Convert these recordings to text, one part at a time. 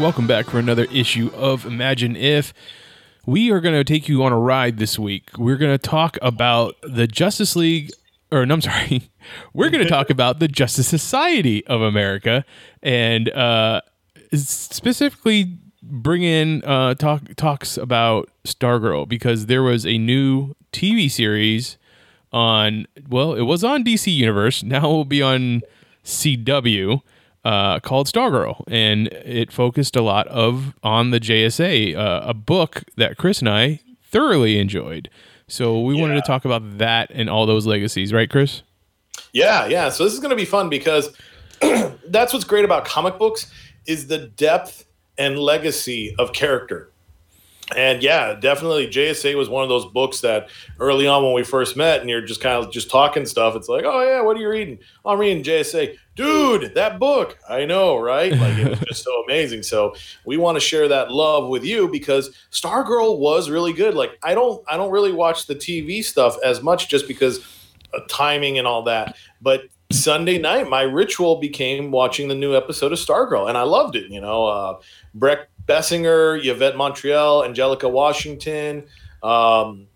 Welcome back for another issue of Imagine If. We are going to take you on a ride this week. We're going to talk about the Justice League, or no, I'm sorry, we're going to talk about the Justice Society of America, and uh, specifically bring in uh, talk talks about Stargirl because there was a new TV series on. Well, it was on DC Universe. Now it will be on CW uh, called Stargirl, and it focused a lot of on the JSA, uh, a book that Chris and I thoroughly enjoyed. So we wanted to talk about that and all those legacies, right, Chris? Yeah, yeah. So this is going to be fun because that's what's great about comic books is the depth and legacy of character. And yeah, definitely JSA was one of those books that early on when we first met and you're just kind of just talking stuff, it's like, oh yeah, what are you reading? I'm reading JSA. Dude, that book. I know, right? Like it was just so amazing. So we want to share that love with you because Stargirl was really good. Like I don't I don't really watch the TV stuff as much just because timing and all that. But Sunday night, my ritual became watching the new episode of Stargirl, and I loved it. You know, uh, Brec Bassinger, Yvette Monreal, Anjelika Washington, um,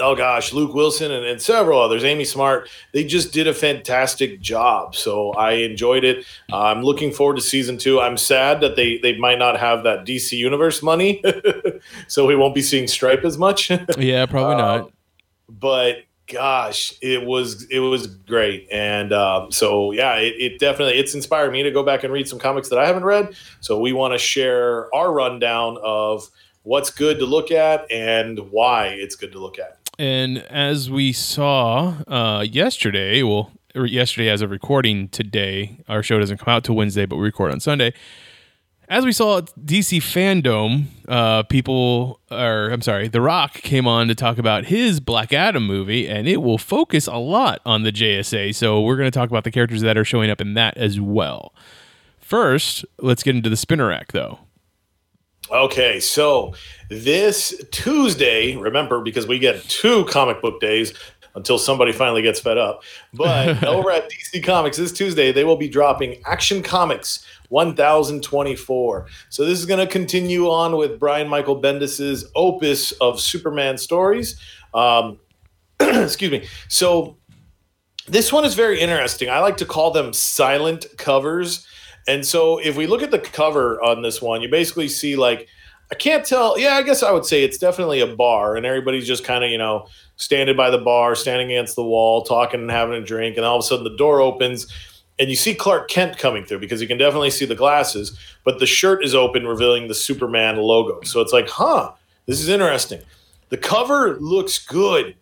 oh gosh, Luke Wilson, and, and, several others, Amy Smart. They just did a fantastic job. So I enjoyed it. Uh, I'm looking forward to season two. I'm sad that they they might not have that DC Universe money, so we won't be seeing Stripe as much. yeah, probably not. Um, but gosh, it was it was great, and um, so yeah, it, it, definitely it's inspired me to go back and read some comics that I haven't read. So we want to share our rundown of what's good to look at and why it's good to look at. And as we saw uh, yesterday, well, yesterday as of recording today, our show doesn't come out till Wednesday, but we record on Sunday as we saw at DC Fandom, uh, people, or I'm sorry, The Rock came on to talk about his Black Adam movie, and it will focus a lot on the JSA. So we're going to talk about the characters that are showing up in that as well. First, let's get into the spinner rack, though. Okay, so this Tuesday, remember, because we get two comic book days until somebody finally gets fed up. But over at DC Comics this Tuesday, they will be dropping Action Comics 1024. So this is going to continue on with Brian Michael Bendis's opus of Superman stories. Um, excuse me. So this one is very interesting. I like to call them silent covers. And so if we look at the cover on this one, you basically see like I can't tell. Yeah, I guess I would say it's definitely a bar, and everybody's just kind of you know standing by the bar, standing against the wall, talking and having a drink, and all of a sudden the door opens and you see Clark Kent coming through because you can definitely see the glasses, but the shirt is open, revealing the Superman logo. So it's like, huh, this is interesting. The cover looks good,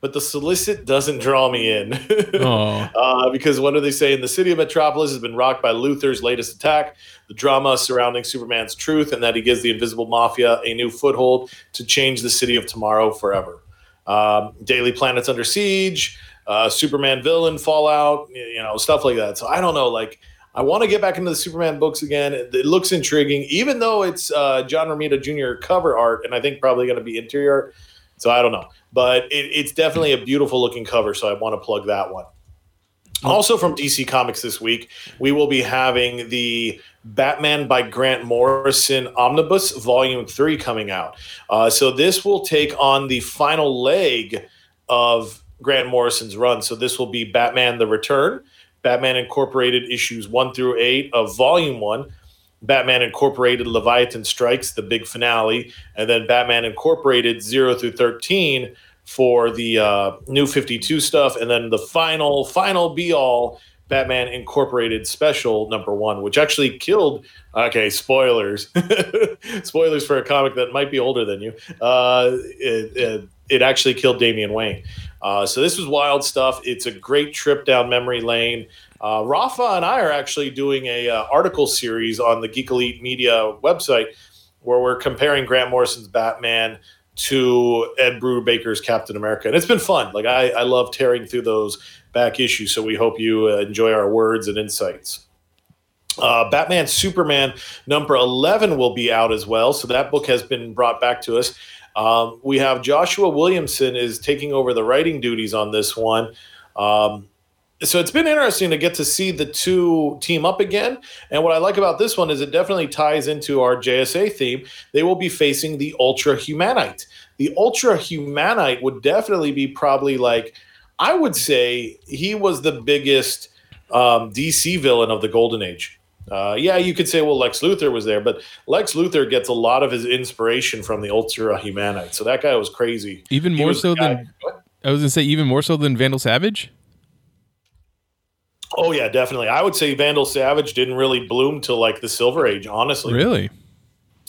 but the solicit doesn't draw me in. uh, because what do they say? In the city of Metropolis has been rocked by Luthor's latest attack, the drama surrounding Superman's truth, and that he gives the invisible mafia a new foothold to change the city of tomorrow forever. Um, Daily Planet's under siege uh, Superman villain Fallout, you know, stuff like that. So I don't know, like. I want to get back into the Superman books again. It looks intriguing, even though it's uh, John Romita Jr. cover art, and I think probably going to be interior art. So I don't know, but it, it's definitely a beautiful looking cover. So I want to plug that one. Also from DC Comics this week, we will be having the Batman by Grant Morrison Omnibus Volume 3 coming out. Uh, so this will take on the final leg of Grant Morrison's run. So this will be Batman the Return, Batman Incorporated issues one through eight of volume one, Batman Incorporated Leviathan Strikes, the big finale, and then Batman Incorporated zero through 13 for the uh, new 52 stuff. And then the final, final be all Batman Incorporated Special number one, which actually killed. Okay, spoilers. spoilers for a comic that might be older than you. Uh, it, it, it actually killed Damian Wayne. Uh, so this was wild stuff. It's a great trip down memory lane. Uh, Rafa and I are actually doing a uh, article series on the Geek Elite Media website where we're comparing Grant Morrison's Batman to Ed Brubaker's Captain America, and it's been fun. Like I, I love tearing through those back issues. So we hope you uh, enjoy our words and insights. Uh, Batman Superman number 11 will be out as well. So that book has been brought back to us. Um, we have Joshua Williamson is taking over the writing duties on this one. Um, so it's been interesting to get to see the two team up again. And what I like about this one is it definitely ties into our JSA theme. They will be facing the Ultra Humanite. The Ultra Humanite would definitely be probably like, I would say he was the biggest um, DC villain of the Golden Age. Uh, yeah, you could say, well, Lex Luthor was there, but Lex Luthor gets a lot of his inspiration from the Ultra Humanite. So that guy was crazy. Even He more so than I was gonna say, even more so than Vandal Savage. Oh yeah, definitely. I would say Vandal Savage didn't really bloom till like the Silver Age, honestly. Really?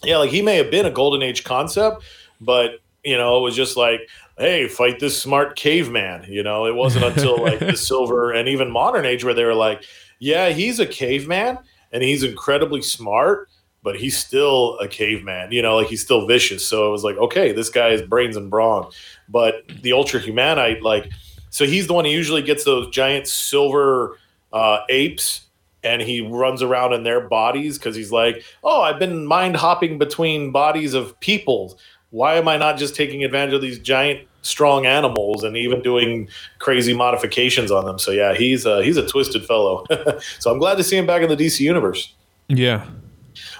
Yeah, like he may have been a Golden Age concept, but you know, it was just like, hey, fight this smart caveman. You know, it wasn't until like the Silver and even Modern Age where they were like, yeah, he's a caveman and he's incredibly smart, but he's still a caveman. You know, like he's still vicious. So it was like, okay, this guy has brains and brawn. But the Ultra Humanite, like, so he's the one who usually gets those giant silver uh, apes and he runs around in their bodies because he's like, oh, I've been mind hopping between bodies of people. Why am I not just taking advantage of these giant, strong animals and even doing crazy modifications on them? So yeah, he's a, he's a twisted fellow. so I'm glad to see him back in the DC universe. Yeah.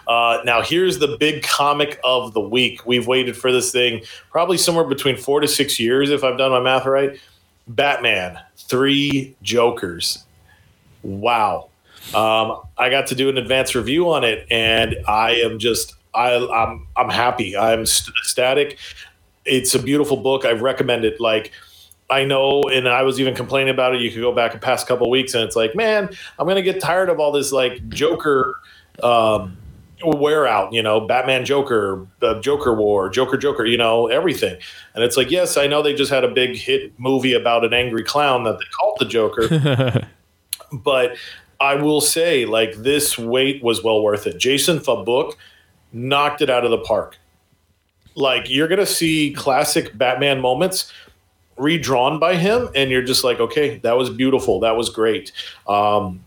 Uh, now, here's the big comic of the week. We've waited for this thing probably somewhere between four to six years, if I've done my math right. Batman, Three Jokers. Wow. Um, I got to do an advanced review on it, and I am just I, I'm I'm happy. I'm st- ecstatic. It's a beautiful book. I recommend it. Like I know, and I was even complaining about it. You could go back a past couple weeks, and it's like, man, I'm gonna get tired of all this like Joker. Um, wear out, you know, Batman Joker, uh, Joker War, Joker Joker, you know, everything. And it's like, yes, I know they just had a big hit movie about an angry clown that they called the Joker, but I will say, like, this wait was well worth it. Jason Fabok knocked it out of the park. Like, you're to see classic Batman moments redrawn by him, and you're just like, okay, that was beautiful. That was great. Um,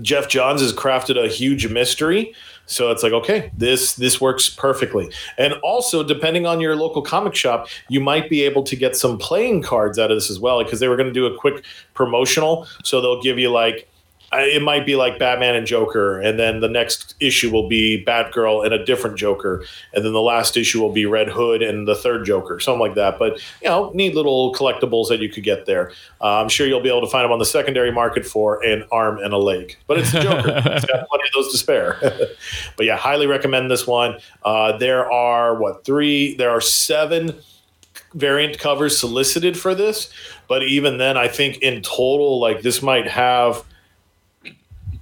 Geoff Johns has crafted a huge mystery. So it's like, okay, this this works perfectly. And also, depending on your local comic shop, you might be able to get some playing cards out of this as well, because they were going to do a quick promotional. So they'll give you like it might be like Batman and Joker, and then the next issue will be Batgirl and a different Joker, and then the last issue will be Red Hood and the third Joker, something like that. But you know, neat little collectibles that you could get there. Uh, I'm sure you'll be able to find them on the secondary market for an arm and a leg. But it's the Joker; it's got plenty of those to spare. but yeah, highly recommend this one. Uh, there are what three? There are seven variant covers solicited for this, but even then, I think in total, like this might have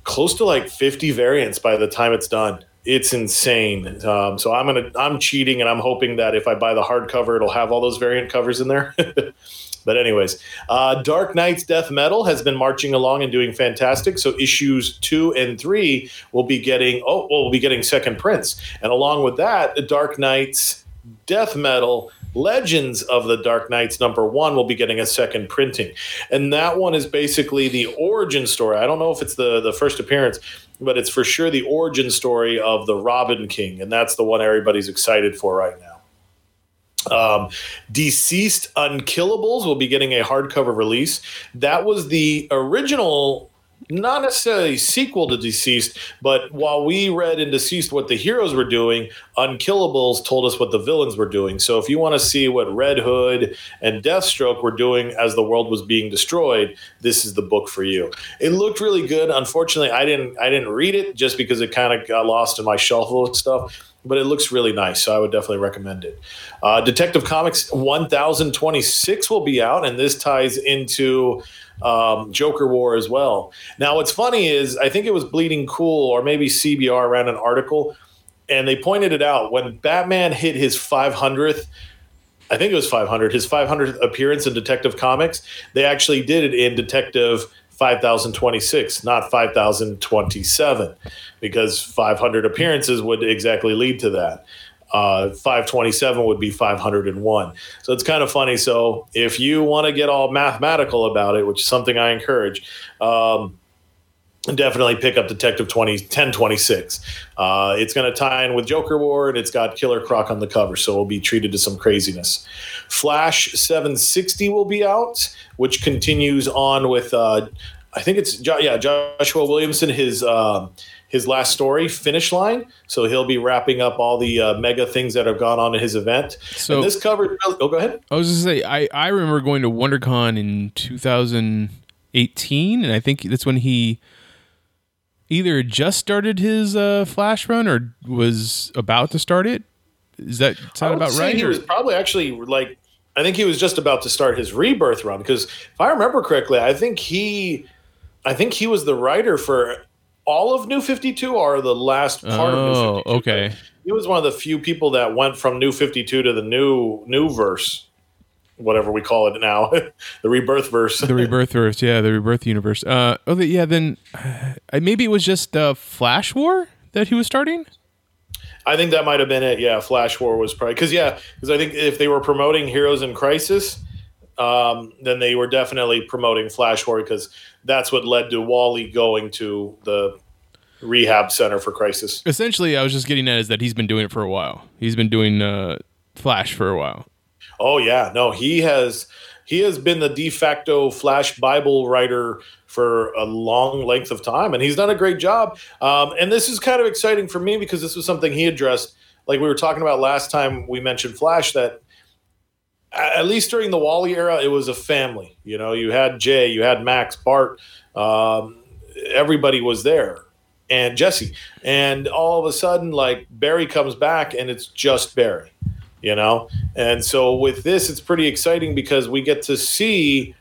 close to like 50 variants by the time it's done. It's insane. Um, so I'm gonna I'm cheating and I'm hoping that if I buy the hardcover, it'll have all those variant covers in there. but anyways, uh, Dark Knight's Death Metal has been marching along and doing fantastic. So issues two and three will be getting oh well, we'll be getting second prints, and along with that, the Dark Knight's Death Metal Legends of the Dark Knights number one will be getting a second printing. And that one is basically the origin story. I don't know if it's the, the first appearance, but it's for sure the origin story of the Robin King. And that's the one everybody's excited for right now. Um, DCeased Unkillables will be getting a hardcover release. That was the original not necessarily sequel to DCeased, but while we read in DCeased what the heroes were doing, Unkillables told us what the villains were doing. So if you want to see what Red Hood and Deathstroke were doing as the world was being destroyed, this is the book for you. It looked really good. Unfortunately, I didn't I didn't read it just because it kind of got lost in my shelf of stuff. But it looks really nice, so I would definitely recommend it. Uh, Detective Comics 1026 will be out, and this ties into um, Joker War as well. Now, what's funny is I think it was Bleeding Cool or maybe CBR ran an article, and they pointed it out when Batman hit his 500th. I think it was 500. His 500th appearance in Detective Comics. They actually did it in Detective 5026, not 5027, because 500 appearances would exactly lead to that. Uh, 527 would be 501. So it's kind of funny. So if you want to get all mathematical about it, which is something I encourage, um, definitely pick up Detective 20, 1026. Uh, it's going to tie in with Joker War, and it's got Killer Croc on the cover, so it'll be treated to some craziness. Flash 760 will be out, which continues on with, uh, I think it's, yeah, Joshua Williamson, his. Uh, his last story, Finish Line. So he'll be wrapping up all the uh, mega things that have gone on in his event. So and this covered. Oh, go ahead. I was just say I I remember going to WonderCon in 2018, and I think that's when he either just started his uh, Flash run or was about to start it. Is that sound about right? He was probably actually like I think he was just about to start his rebirth run because if I remember correctly, I think he I think he was the writer for all of New 52 or the last part oh, of New 52. okay. He was one of the few people that went from New 52 to the new new verse, whatever we call it now, the rebirth verse. the rebirth verse, yeah, the rebirth universe. Uh, oh, yeah. Then uh, maybe it was just uh, Flash War that he was starting. I think that might have been it. Yeah, Flash War was probably because yeah, because I think if they were promoting Heroes in Crisis, um, then they were definitely promoting Flash War because that's what led to Wally going to the rehab center for crisis. Essentially, I was just getting at is that he's been doing it for a while. He's been doing uh, Flash for a while. Oh yeah, no, he has he has been the de facto Flash Bible writer for a long length of time, and he's done a great job. Um, and this is kind of exciting for me because this was something he addressed, like we were talking about last time we mentioned Flash, that at least during the Wally era, it was a family. You know, you had Jay, you had Max, Bart, um, everybody was there, and Jesse. And all of a sudden, like Barry comes back, and it's just Barry. You know, and so with this, it's pretty exciting because we get to see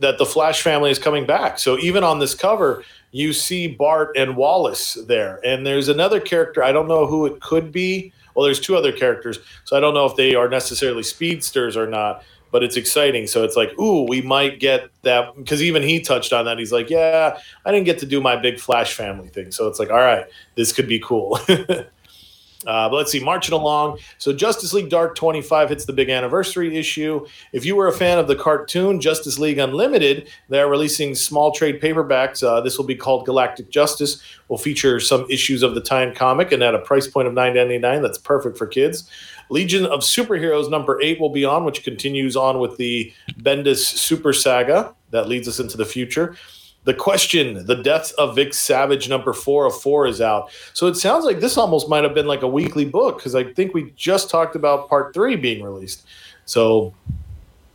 that the Flash family is coming back. So even on this cover, you see Bart and Wallace there, and there's another character. I don't know who it could be well, there's two other characters, so I don't know if they are necessarily speedsters or not. But it's exciting. So it's like, ooh, we might get that because even he touched on that. He's like, yeah, I didn't get to do my big Flash family thing. So it's like, all right, this could be cool. Uh, but let's see, marching along. So Justice League Dark 25 hits the big anniversary issue. If you were a fan of the cartoon Justice League Unlimited, they're releasing small trade paperbacks. Uh, this will be called Galactic Justice. Will feature some issues of the tie comic and at a price point of $9.99. That's perfect for kids. Legion of Superheroes number eight will be on, which continues on with the Bendis Super Saga that leads us into the future. The question, the death of Vic Savage, number four of four, is out. So it sounds like this almost might have been like a weekly book because I think we just talked about part three being released. So,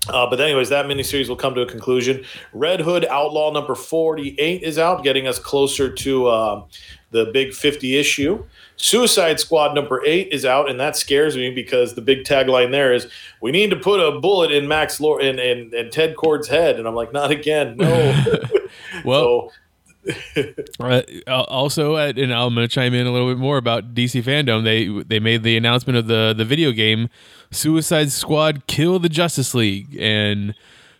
uh, but anyways, that miniseries will come to a conclusion. Red Hood Outlaw number forty-eight is out, getting us closer to uh, the big fifty issue. Suicide Squad number eight is out, and that scares me because the big tagline there is "We need to put a bullet in Max Lord in, in, in Ted Kord's head," and I'm like, not again, no. well. So, uh, also, uh, and I'm going to chime in a little bit more about DC fandom. They they made the announcement of the the video game Suicide Squad Kill the Justice League, and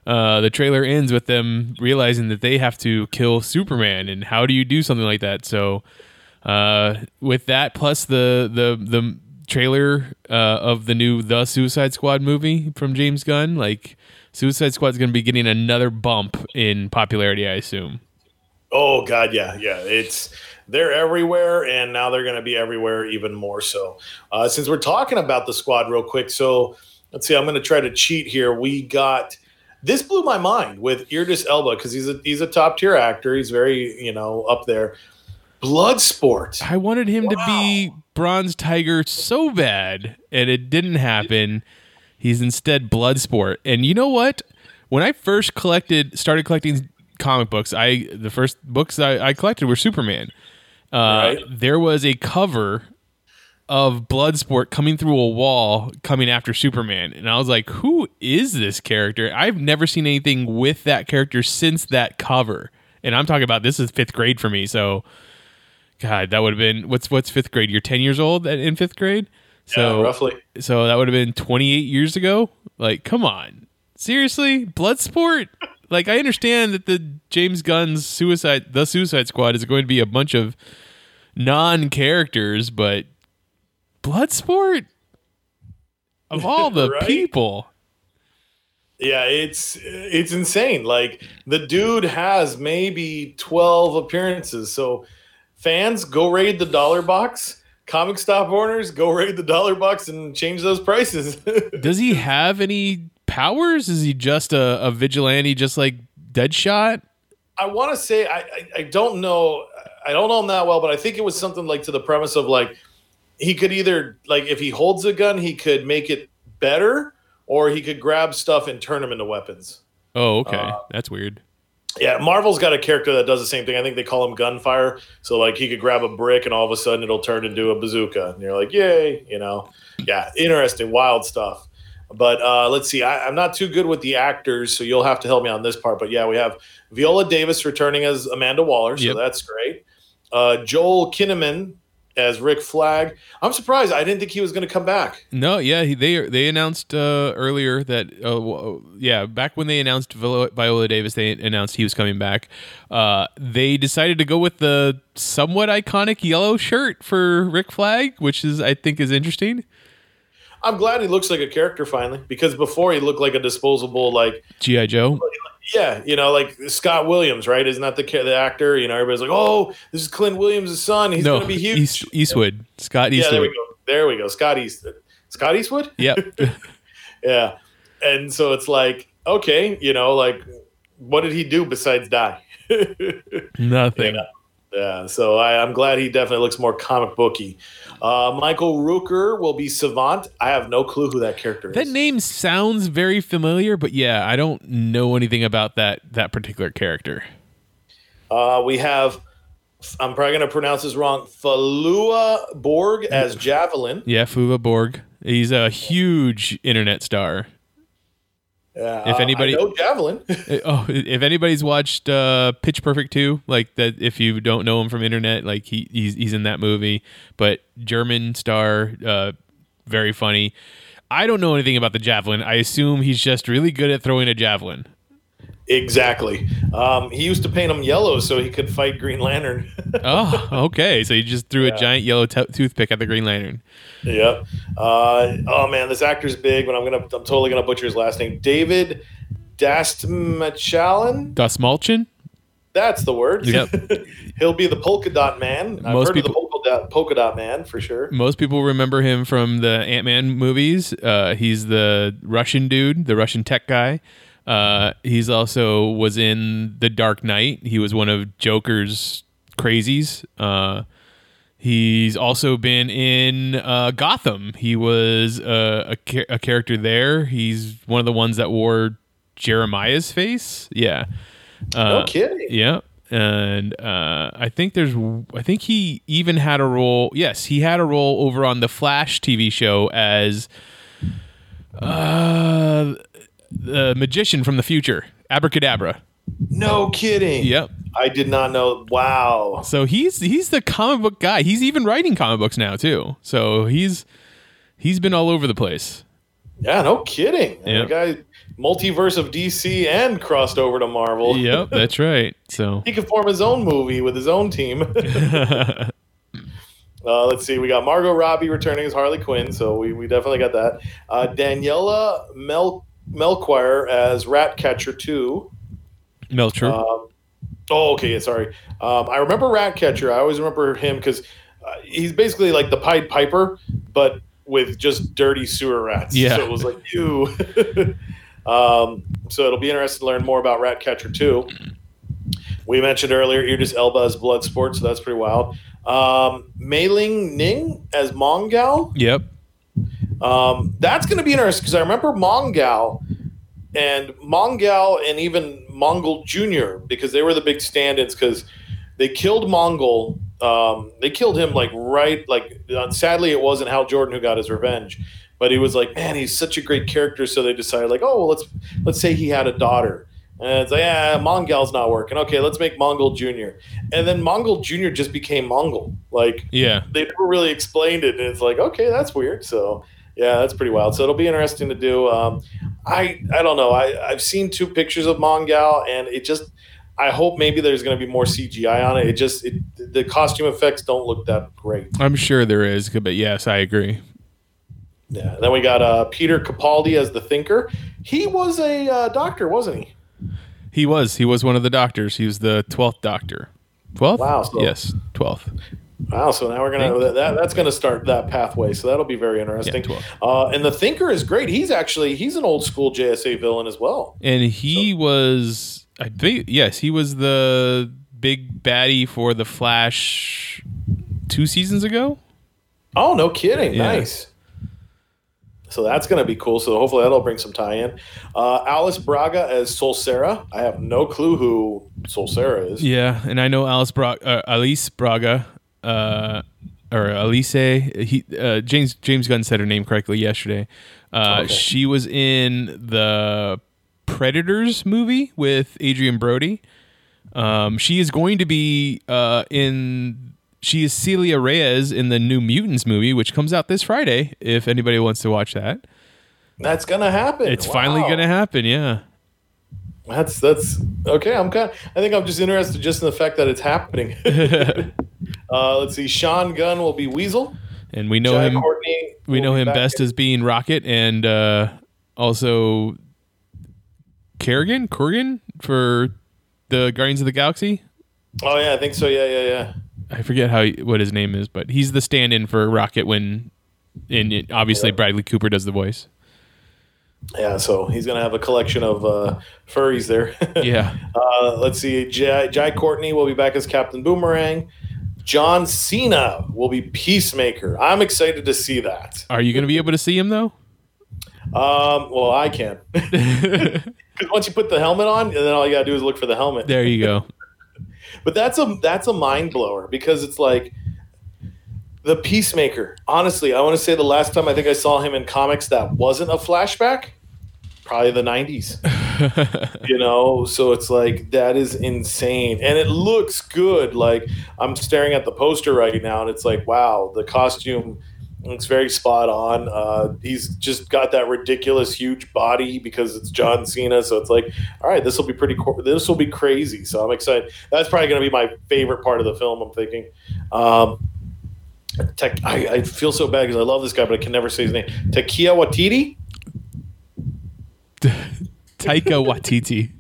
uh, the trailer ends with them realizing that they have to kill Superman. And how do you do something like that? So uh, with that, plus the the the trailer uh, of the new The Suicide Squad movie from James Gunn, like Suicide Squad is going to be getting another bump in popularity, I assume. Oh God, yeah, yeah. It's they're everywhere, and now they're going to be everywhere even more so. Uh, since we're talking about the squad, real quick, so let's see. I'm going to try to cheat here. We got this blew my mind with Idris Elba because he's a he's a top tier actor. He's very you know up there. Bloodsport. I wanted him wow. to be Bronze Tiger so bad, and it didn't happen. He's instead Bloodsport. And you know what? When I first collected, started collecting comic books, I the first books I, I collected were Superman. Uh, right. There was a cover of Bloodsport coming through a wall, coming after Superman, and I was like, "Who is this character?" I've never seen anything with that character since that cover, and I'm talking about this is fifth grade for me. So, God, that would have been what's what's fifth grade? You're ten years old in fifth grade, so yeah, roughly. so that would have been 28 years ago. Like, come on, seriously, Bloodsport. Like, I understand that the James Gunn's Suicide, the Suicide Squad, is going to be a bunch of non-characters, but Bloodsport, of all the Right? people, Yeah, it's it's insane. Like the dude has maybe 12 appearances. So fans go raid the dollar box. Comic stop owners go raid the dollar box and change those prices. does he have any powers? Is he just a, a vigilante, just like Deadshot? I want to say I, I I don't know I don't know him that well, but I think it was something like to the premise of like he could either like if he holds a gun, he could make it better, or he could grab stuff and turn them into weapons. Oh, okay, Uh, that's weird. Yeah, Marvel's got a character that does the same thing. I think they call him Gunfire. So like he could grab a brick and all of a sudden it'll turn into a bazooka, and you're like, yay, you know? Yeah, interesting, wild stuff. But uh, let's see. I, I'm not too good with the actors, so you'll have to help me on this part. But yeah, we have Viola Davis returning as Amanda Waller, so Yep. that's great. Uh, Joel Kinnaman as Rick Flag. I'm surprised. I didn't think he was going to come back. No, yeah, he, they they announced uh, earlier that uh, yeah, back when they announced Viola, Viola Davis, they announced he was coming back. Uh, they decided to go with the somewhat iconic yellow shirt for Rick Flag, which is I think is interesting. I'm glad he looks like a character finally because before he looked like a disposable like GI Joe. Yeah, you know, like Scott Williams, right? Isn't that the the actor? You know, everybody's like, "Oh, this is Clint Williams' son. He's no, going to be huge." East, Eastwood, Scott Eastwood. yeah, there we go. There we go. Scott Eastwood. Scott Eastwood. Yep. Yeah, and so it's like, okay, you know, like, what did he do besides die? Nothing. Yeah. Yeah, so I, I'm glad he definitely looks more comic booky. Uh, Michael Rooker will be Savant. I have no clue who that character is. That name sounds very familiar, but yeah, I don't know anything about that that particular character. Uh, we have, I'm probably going to pronounce this wrong, Falua Borg as Javelin. Yeah, Fuva Borg. He's a huge internet star. Yeah, If uh, anybody- know Javelin. Uh, Oh, if anybody's watched uh, Pitch Perfect 2, like that, if you don't know him from internet, like he, he's he's in that movie. But German star, uh, very funny. I don't know anything about the javelin. I assume he's just really good at throwing a javelin. Exactly. Um, he used to paint him yellow so he could fight Green Lantern. Oh, okay. So he just threw a giant yellow t- toothpick at the Green Lantern. yep. Uh, oh man, this actor's big, but I'm gonna, I'm totally gonna butcher his last name. David Dastmalchian. Das Malchin? That's the word. Yep. He'll be the polka dot man. I've Most heard of the people- polka dot, polka dot man for sure. Most people remember him from the Ant Man movies. Uh, he's the Russian dude, the Russian tech guy. Uh, he's also was in The Dark Knight. He was one of Joker's crazies. Uh, he's also been in uh, Gotham. He was uh, a, a character there. He's one of the ones that wore Jeremiah's face. Yeah. Uh, No kidding. yeah. And uh, I think there's, I think he even had a role. Yes, he had a role over on the Flash TV show as uh, the magician from the future, Abracadabra. No kidding. Yep. I did not know. Wow. So he's he's the comic book guy. He's even writing comic books now too. So he's he's been all over the place. Yeah, no kidding. Yeah. The guy, multiverse of DC and crossed over to Marvel. Yep, that's right. So He could form his own movie with his own team. uh, let's see. We got Margot Robbie returning as Harley Quinn, so we, we definitely got that. Uh, Daniela Mel Melchior as Ratcatcher 2. Melcher. Um, oh, okay. Sorry. Um, I remember Ratcatcher. I always remember him because uh, he's basically like the Pied Piper, but with just dirty sewer rats. Yeah. So it was like, ew. um, so it'll be interesting to learn more about Ratcatcher 2. We mentioned earlier Idris Elba as Bloodsport, so that's pretty wild. Um, Mei Ling Ning as Mongal. yep. Um, that's going to be interesting because I remember Mongal and Mongal and even Mongul Jr. because they were the big stand-ins because they killed Mongul Um, they killed him like right like. Uh, sadly, it wasn't Hal Jordan who got his revenge, but he was like, man, he's such a great character. So they decided like, oh, well, let's let's say he had a daughter. And it's like, yeah, Mongal's not working. Okay, let's make Mongul Jr. And then Mongul Jr. just became Mongul. Like, Yeah. they never really explained it. And it's like, okay, that's weird. So, yeah, that's pretty wild. So it'll be interesting to do. Um, I I don't know. I, I've seen two pictures of Mongal, and it just, I hope maybe there's going to be more CGI on it. It just, it, the costume effects don't look that great. I'm sure there is, but yes, I agree. Yeah. Then we got uh, Peter Capaldi as the Thinker. He was a uh, doctor, wasn't he? He was. He was one of the doctors. He was the 12th doctor. 12th? Wow, so- yes, 12th. Wow, so now we're gonna that, that that's gonna start that pathway. So that'll be very interesting. Yeah, 12. uh, and the Thinker is great. He's actually he's an old school JSA villain as well. And he was, I think, yes, he was the big baddie for the Flash two seasons ago. Oh, no kidding! Yeah. Nice. So that's gonna be cool. So hopefully that'll bring some tie-in. Uh, Alice Braga as Solsera. I have no clue who Solsera is. Yeah, and I know Alice Bra- uh, Alice Braga, uh, or Elise. He uh, James James Gunn said her name correctly yesterday. Uh, Okay. She was in the Predators movie with Adrien Brody. Um, she is going to be uh, in. She is Celia Reyes in the New Mutants movie, which comes out this Friday. If anybody wants to watch that, That's gonna happen. it's finally going to happen. Yeah. That's that's okay. I'm kind. I think I'm just interested just in the fact that it's happening. uh, let's see. Sean Gunn will be Weasel. And we know Jai him. Courtney. we know be him best in- as being Rocket and uh, also Kerrigan, Kurgan for the Guardians of the Galaxy. Oh yeah, I think so. Yeah, yeah, yeah. I forget how he, what his name is, but he's the stand-in for Rocket when, and it- obviously Bradley Cooper does the voice. Yeah, so he's gonna have a collection of uh, furries there. Yeah, Uh, let's see. Jai, Jai Courtney will be back as Captain Boomerang. John Cena will be Peacemaker. I'm excited to see that. are you going to be able to see him though? Um, well, I can. Because once you put the helmet on, and then all you gotta do is look for the helmet. There you go. But that's a that's a mind blower because it's like the Peacemaker. Honestly, I want to say the last time I think I saw him in comics that wasn't a flashback, probably the '90s. you know, so it's like that is insane, and it looks good. Like I'm staring at the poster right now, and it's like, wow, the costume looks very spot on. Uh, he's just got that ridiculous huge body because it's John Cena. So it's like, all right, this will be pretty. cool. This will be crazy. So I'm excited. That's probably going to be my favorite part of the film. I'm thinking. Um, Tech, I, I feel so bad because I love this guy, but I can never say his name. Takia Watiti. Taika Waititi.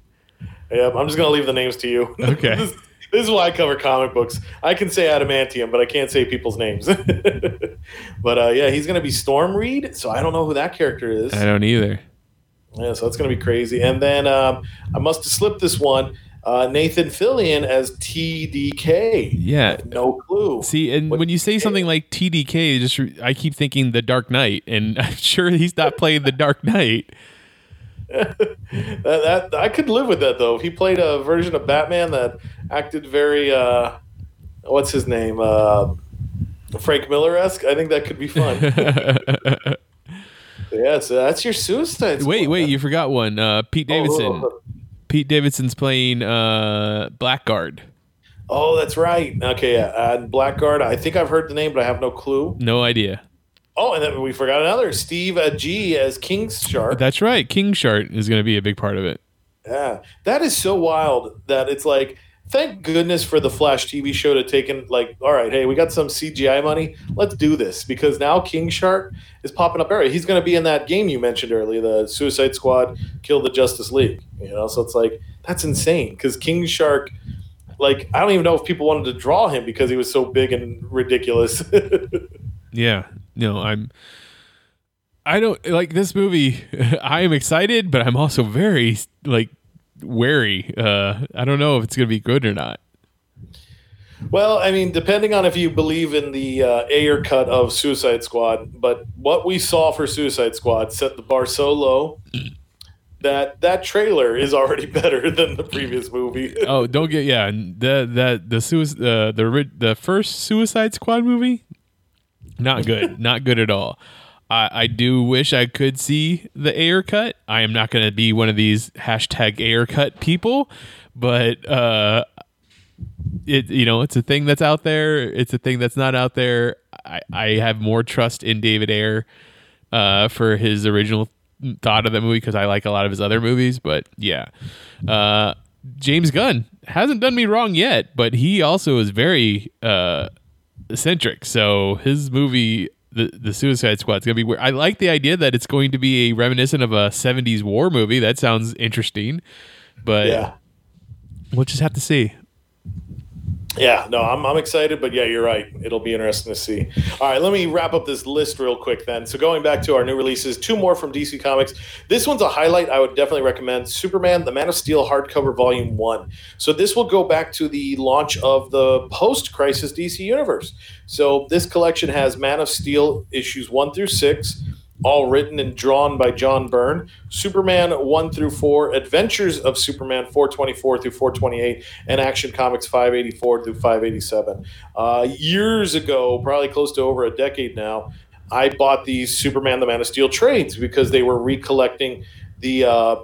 Yeah, I'm just gonna leave the names to you. Okay. this, this is why I cover comic books. I can say adamantium, but I can't say people's names. but uh, yeah, he's gonna be Storm Reed, so I don't know who that character is. I don't either. Yeah, so that's gonna be crazy. And then um, I must have slipped this one. Uh, Nathan Fillion as TDK. Yeah. No clue. See, and What- when you say something like TDK, just I keep thinking the Dark Knight, and I'm sure he's not playing the Dark Knight. That, that I could live with that though. He played a version of Batman that acted very uh, what's his name? Uh, Frank Miller esque, I think that could be fun. yeah, so that's your suicide Squad. wait, wait, you forgot one. Uh, Pete Oh, Davidson. oh, Pete Davidson's playing uh, Blackguard. Oh, that's right. Okay, yeah. And Blackguard, I think I've heard the name, but I have no clue. No idea. Oh, and then we forgot another Steve uh, G as King Shark. That's right. King Shark is going to be a big part of it. Yeah, that is so wild that it's like, thank goodness for the Flash TV show to take in, like, all right, hey, we got some CGI money. Let's do this because now King Shark is popping up everywhere. He's going to be in that game you mentioned earlier, the Suicide Squad Kill the Justice League. You know, so it's like, that's insane because King Shark, like, I don't even know if people wanted to draw him because he was so big and ridiculous. Yeah. No, I'm. I don't like this movie. I am excited, but I'm also very like wary. Uh, I don't know if it's going to be good or not. Well, I mean, depending on if you believe in the uh, Ayer cut of Suicide Squad, but what we saw for Suicide Squad set the bar so low that that trailer is already better than the previous movie. oh, don't get yeah. The that the uh, the the first Suicide Squad movie, not good, not good at all. I, I do wish I could see the Ayer cut. I am not going to be one of these hashtag Ayer cut people, but uh, it you know it's a thing that's out there. It's a thing that's not out there. I, I have more trust in David Ayer uh, for his original thought of the movie because I like a lot of his other movies. But yeah, uh, James Gunn hasn't done me wrong yet, but he also is very uh, eccentric. So his movie, the the Suicide Squad, is gonna be. Weird. I like the idea that it's going to be a reminiscent of a '70s war movie. That sounds interesting, but Yeah. we'll just have to see. Yeah, no, I'm, I'm excited, but yeah, you're right. It'll be interesting to see. All right, let me wrap up this list real quick then. So, going back to our new releases, two more from DC Comics. This one's a highlight. I would definitely recommend Superman, the Man of Steel hardcover volume one. So, this will go back to the launch of the post crisis DC universe. So, this collection has Man of Steel issues one through six all written and drawn by John Byrne. Superman 1 through 4, Adventures of Superman 424 through 428, and Action Comics 584 through 587. Uh, years ago, probably close to over a decade now, I bought these Superman the Man of Steel trades because they were recollecting the uh,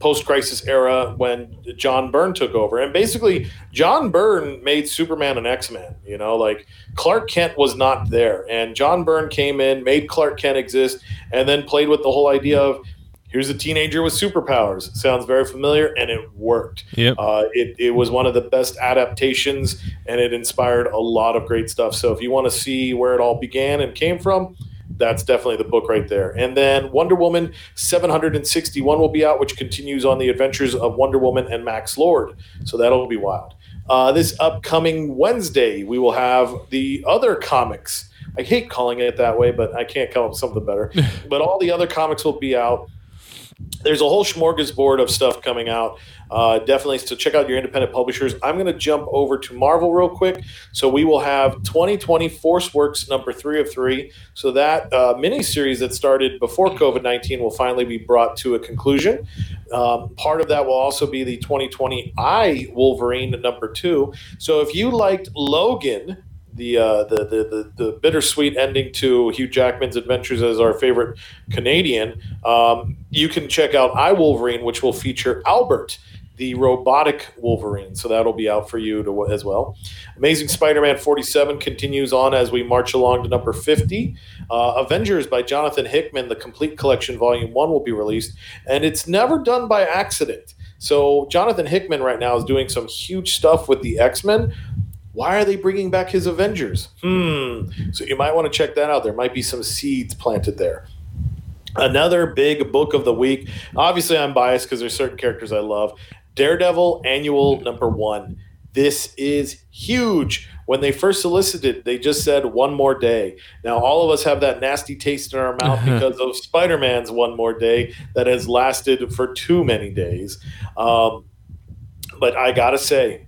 post crisis era when John Byrne took over. And basically, John Byrne made Superman an X Man. You know, like Clark Kent was not there. And John Byrne came in, made Clark Kent exist, and then played with the whole idea of here's a teenager with superpowers. Sounds very familiar, and it worked. Yep. Uh, it, it was one of the best adaptations, and it inspired a lot of great stuff. So if you want to see where it all began and came from, that's definitely the book right there. And then Wonder Woman 761 will be out, which continues on the adventures of Wonder Woman and Max Lord. So that'll be wild. Uh, this upcoming Wednesday, we will have the other comics. I hate calling it that way, but I can't come up with something better. but all the other comics will be out there's a whole smorgasbord of stuff coming out. Uh, definitely, so check out your independent publishers. I'm going to jump over to Marvel real quick. So we will have 2020 Force Works number three of three. So that uh, mini series that started before COVID 19 will finally be brought to a conclusion. Um, part of that will also be the 2020 iWolverine number two. So if you liked Logan, the, uh, the, the the the bittersweet ending to Hugh Jackman's adventures as our favorite Canadian, um, you can check out iWolverine, which will feature Albert, the robotic Wolverine. So that'll be out for you to, as well. Amazing Spider-Man 47 continues on as we march along to number 50. Uh, Avengers by Jonathan Hickman, the complete collection, volume one, will be released, and it's never done by accident. So Jonathan Hickman right now is doing some huge stuff with the X Men. Why are they bringing back his Avengers? Hmm. So you might want to check that out. There might be some seeds planted there. Another big book of the week. Obviously, I'm biased because there's certain characters I love. Daredevil Annual Number One. This is huge. When they first solicited, they just said one more day. Now, all of us have that nasty taste in our mouth because of Spider Man's one more day that has lasted for too many days. Um, but I gotta say,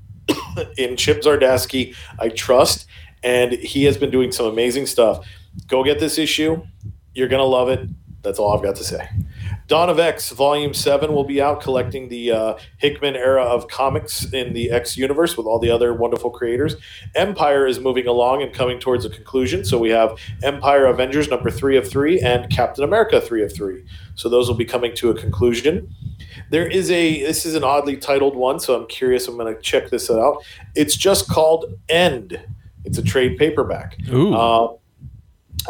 in Chip Zdarsky, I trust, and he has been doing some amazing stuff. Go get this issue. You're gonna love it. That's all I've got to say. Dawn of X Volume 7 will be out collecting the uh, Hickman era of comics in the X universe with all the other wonderful creators. Empire is moving along and coming towards a conclusion. So we have Empire Avengers number 3 of 3 and Captain America 3 of 3. So those will be coming to a conclusion. There is a, this is an oddly titled one, so I'm curious. I'm going to check this out. It's just called End. It's a trade paperback. Ooh. Uh,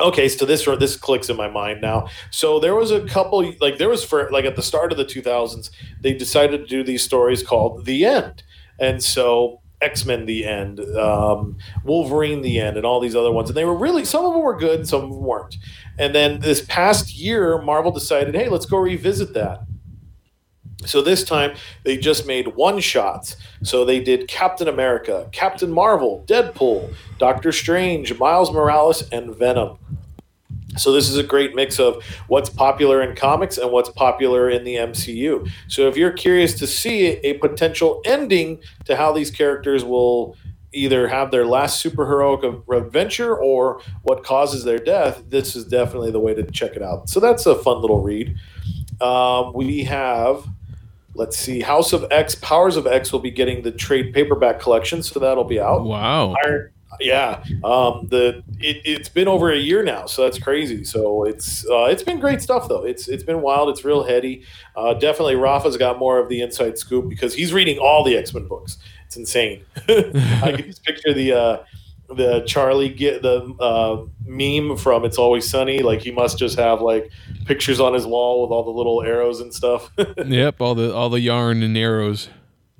okay so this this clicks in my mind now so there was a couple like there was for like at the start of the 2000s they decided to do these stories called the end and so x-men the end um, wolverine the end and all these other ones and they were really some of them were good some of them weren't and then this past year marvel decided hey let's go revisit that so this time they just made one shots. So they did Captain America, Captain Marvel, Deadpool, Doctor Strange, Miles Morales, and Venom. So this is a great mix of what's popular in comics and what's popular in the MCU. So if you're curious to see a potential ending to how these characters will either have their last superheroic adventure or what causes their death, this is definitely the way to check it out. So that's a fun little read. um, we have, let's see, House of X, Powers of X will be getting the trade paperback collection, so that'll be out. Wow. Iron, yeah, um, the it, it's been over a year now, so that's crazy. So it's uh, it's been great stuff though. It's it's been wild. It's real heady. Uh, definitely, Rafa's got more of the inside scoop because he's reading all the X Men books. It's insane. I can just picture the. Uh, the Charlie get the uh, meme from It's Always Sunny. Like he must just have like pictures on his wall with all the little arrows and stuff. yep, all the all the yarn and arrows.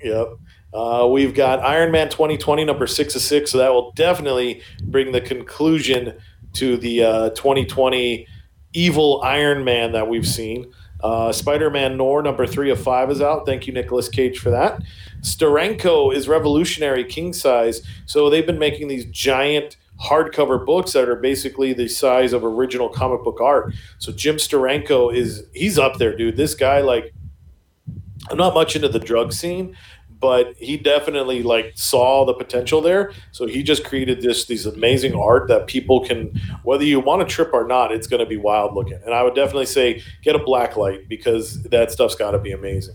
Yep. Uh, we've got Iron Man 2020 number six of six, so that will definitely bring the conclusion to the uh, 2020 evil Iron Man that we've seen. Uh, Spider Man Noir number three of five is out. Thank you, Nicolas Cage, for that. Steranko is revolutionary king size. So they've been making these giant hardcover books that are basically the size of original comic book art. So Jim Steranko is he's up there, dude. This guy, like, I'm not much into the drug scene, but he definitely like saw the potential there. So he just created this these amazing art that people can, whether you want to trip or not, it's going to be wild looking. And I would definitely say get a black light because that stuff's got to be amazing.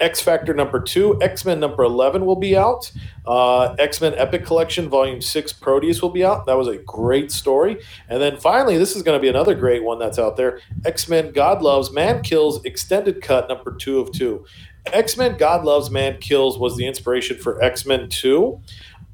X Factor number two, X Men number eleven will be out. Uh, X Men Epic Collection Volume Six Proteus will be out. That was a great story. And then finally, this is going to be another great one that's out there. X Men God Loves Man Kills Extended Cut number two of two. X Men God Loves Man Kills was the inspiration for X Men 2.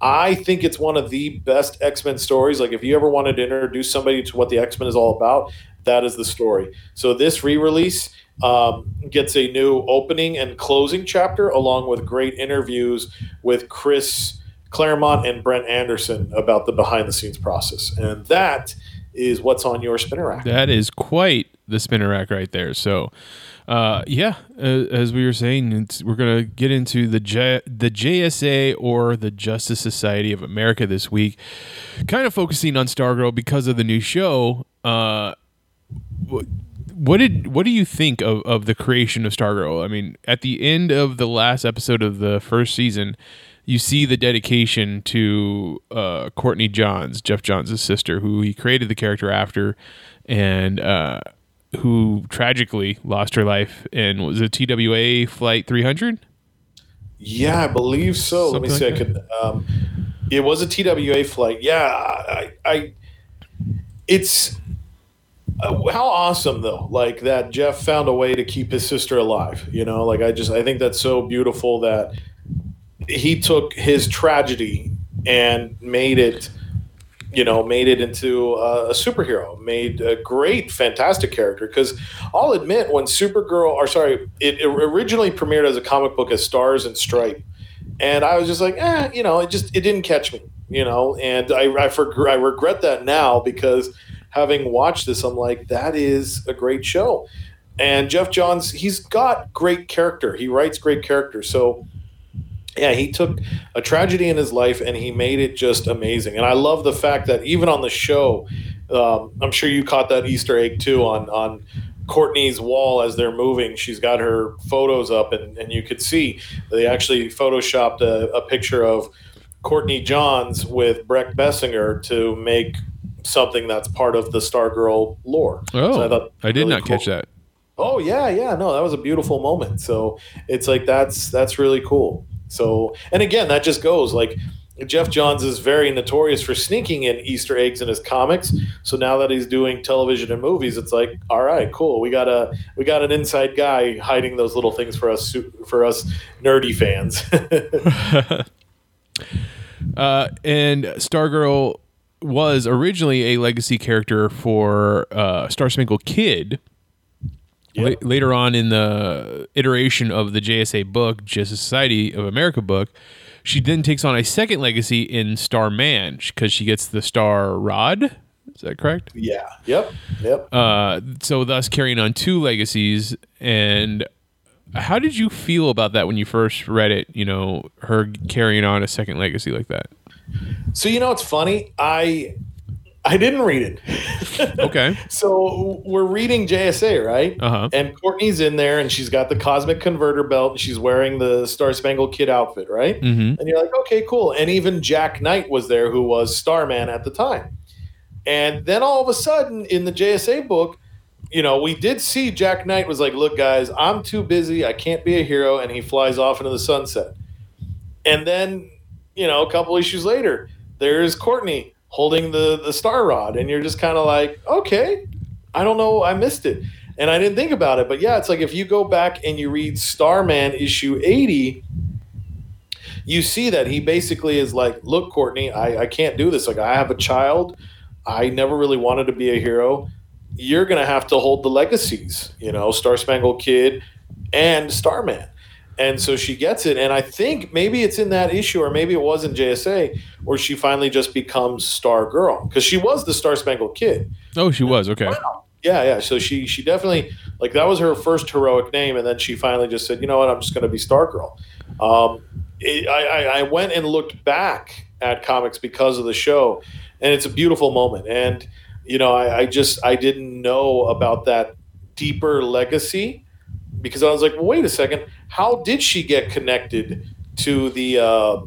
I think it's one of the best X Men stories. Like, if you ever wanted to introduce somebody to what the X Men is all about, that is the story. So, this re release um, gets a new opening and closing chapter, along with great interviews with Chris Claremont and Brent Anderson about the behind the scenes process. And that is what's on your spinner rack. That is quite the spinner rack right there. So, uh, yeah, as we were saying, we're gonna get into the J- the JSA or the Justice Society of America this week, kind of focusing on Stargirl because of the new show. Uh, what did what do you think of, of the creation of Stargirl? I mean, at the end of the last episode of the first season, you see the dedication to uh, Courtney Johns, Geoff Johns' sister, who he created the character after, and uh, who tragically lost her life in was it TWA flight 300? Yeah, I believe so. Something Let me see. Like I could. Um, it was a TWA flight. Yeah, I. I it's uh, how awesome though, like that Geoff found a way to keep his sister alive. You know, like I just I think that's so beautiful that he took his tragedy and made it you know, made it into a, a superhero, made a great, fantastic character. Because I'll admit, when Supergirl, or sorry, it, it, originally premiered as a comic book as Stars and Stripe, and I was just like, eh, you know, it just it didn't catch me, you know, and I I, for, I regret that now because having watched this, I'm like, that is a great show. And Geoff Johns, he's got great character. He writes great character. So yeah, he took a tragedy in his life and he made it just amazing. And I love the fact that even on the show, um, I'm sure you caught that Easter egg too on on Courtney's wall as they're moving. She's got her photos up, and, and you could see they actually photoshopped a, a picture of Courtney Johns with Brec Bassinger to make something that's part of the Stargirl lore. Oh, so I, thought I did really not cool. catch that. Oh yeah, yeah, no, that was a beautiful moment. So it's like that's that's really cool. So, and again, that just goes like Geoff Johns is very notorious for sneaking in Easter eggs in his comics. So now that he's doing television and movies, it's like, all right, cool. We got a we got an inside guy hiding those little things for us for us nerdy fans. uh, and Stargirl was originally a legacy character for uh, Star Spangled Kid Yep. later on in the iteration of the JSA book, Justice Society of America book, she then takes on a second legacy in Starman because she gets the Star Rod. Is that correct? Yeah. Yep. Yep. Uh, so thus carrying on two legacies. And how did you feel about that when you first read it? You know, her carrying on a second legacy like that. So you know, it's funny. I I didn't read it. okay. So we're reading JSA, right? Uh-huh. And Courtney's in there and she's got the cosmic converter belt and she's wearing the Star Spangled Kid outfit, right? Mm-hmm. And you're like, okay, cool. And even Jack Knight was there, who was Starman at the time. And then all of a sudden in the JSA book, you know, we did see Jack Knight was like, "Look, guys, I'm too busy. I can't be a hero," and he flies off into the sunset. And then, you know, a couple issues later, there's Courtney holding the the star rod, and you're just kind of like, "Okay, I don't know, I missed it." And I didn't think about it, but yeah, it's like if you go back and you read Starman issue 80, you see that he basically is like, "Look, Courtney, I, I can't do this. Like, I have a child. I never really wanted to be a hero." you're to have to hold the legacies, you know, Star Spangled Kid and Starman. And so she gets it. And I think maybe it's in that issue, or maybe it was in JSA, where she finally just becomes Star Girl because she was the Star Spangled Kid. Oh, she was. Okay. Yeah, yeah. So she she definitely like that was her first heroic name, and then she finally just said, you know what, I'm just going to be Star Girl. Um, it, I, I went and looked back at comics because of the show, and it's a beautiful moment. And you know, I, I just I didn't know about that deeper legacy because I was like, well, wait a second, how did she get connected to the uh,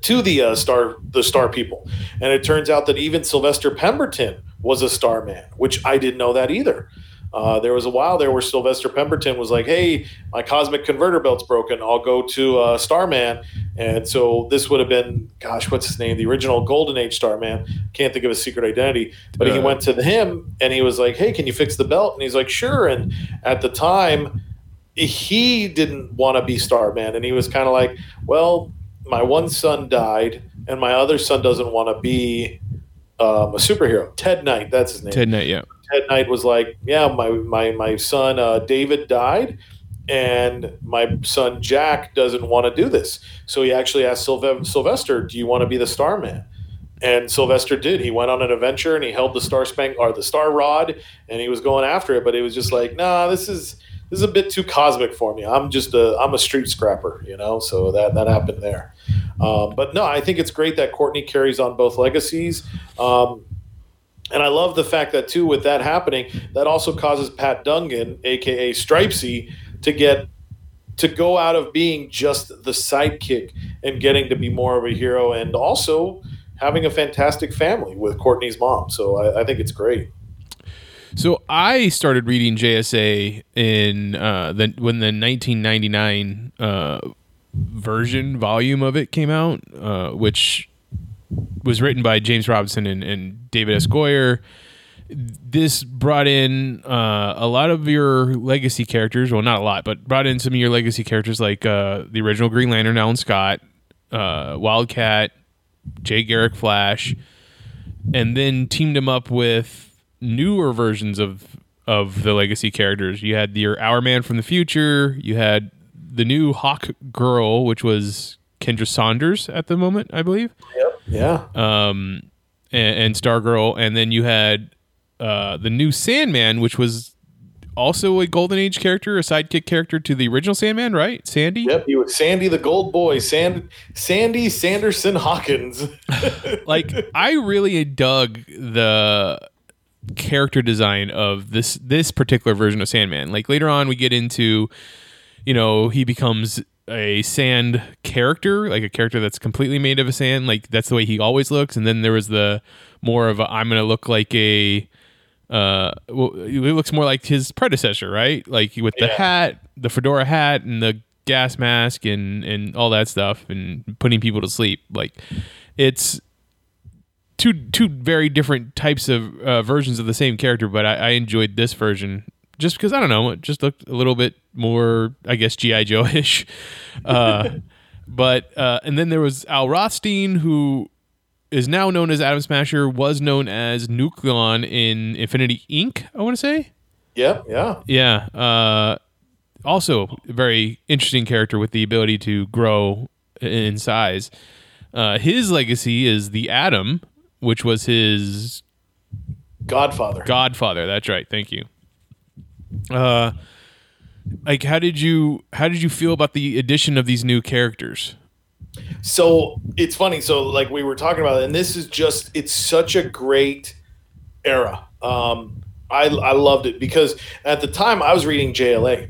to the uh, star the star people? And it turns out that even Sylvester Pemberton was a star man, which I didn't know that either. Uh, there was a while there where Sylvester Pemberton was like, "Hey, my cosmic converter belt's broken. I'll go to uh, Starman." And so this would have been, gosh, what's his name? The original Golden Age Starman. Can't think of his secret identity, but uh, he went to him and he was like, "Hey, can you fix the belt?" And he's like, "Sure." And at the time, he didn't want to be Starman, and he was kind of like, "Well, my one son died, and my other son doesn't want to be." Um, a superhero, Ted Knight. That's his name. Ted Knight, yeah Ted Knight was like, "Yeah, my my my son uh, David died, and my son Jack doesn't want to do this." So he actually asked Sylvester, "Do you want to be the Starman?" And Sylvester did. He went on an adventure and he held the star spank or the star rod, and he was going after it. But it was just like, "Nah, this is." This is a bit too cosmic for me. I'm just a I'm a street scrapper, you know. So that that happened there. Um, but no, I think it's great that Courtney carries on both legacies. Um, and I love the fact that too, with that happening, that also causes Pat Dugan, aka Stripesy, to get to go out of being just the sidekick and getting to be more of a hero, and also having a fantastic family with Courtney's mom. So I, I think it's great. So I started reading JSA in uh, the when the 1999 uh, version volume of it came out, uh, which was written by James Robinson and, and David S. Goyer. This brought in uh, a lot of your legacy characters. Well, not a lot, but brought in some of your legacy characters like uh, the original Green Lantern, Alan Scott, uh, Wildcat, Jay Garrick Flash, and then teamed him up with newer versions of of the legacy characters. You had your Hourman from the future. You had the new Hawk Girl, which was Kendra Saunders at the moment, I believe. Yep. Yeah. Um, and, and Stargirl, and then you had uh, the new Sandman, which was also a Golden Age character, a sidekick character to the original Sandman, right? Sandy. Yep, he was Sandy the Gold Boy, Sand Sandy Sanderson Hawkins. like I really dug the character design of this this particular version of Sandman. Like later on, we get into, you know, he becomes a sand character, like a character that's completely made of a sand. Like that's the way he always looks. And then there was the more of a I'm gonna look like a uh well it looks more like his predecessor, right? Like with the yeah. hat, the fedora hat and the gas mask and and all that stuff and putting people to sleep. Like it's two two very different types of uh, versions of the same character, but I, I enjoyed this version just because I don't know, it just looked a little bit more, I guess, GI Joe ish. Uh, but uh, and then there was Al Rothstein, who is now known as Atom Smasher, was known as Nuklon in Infinity Inc. I want to say. Yeah, yeah, yeah. Uh, also, a very interesting character with the ability to grow in size. Uh, his legacy is the Atom, which was his Godfather. Godfather. That's right. Thank you. Uh, like how did you how did you feel about the addition of these new characters? So it's funny. So like we were talking about, it, and this is just it's such a great era. Um, I I loved it because at the time I was reading JLA,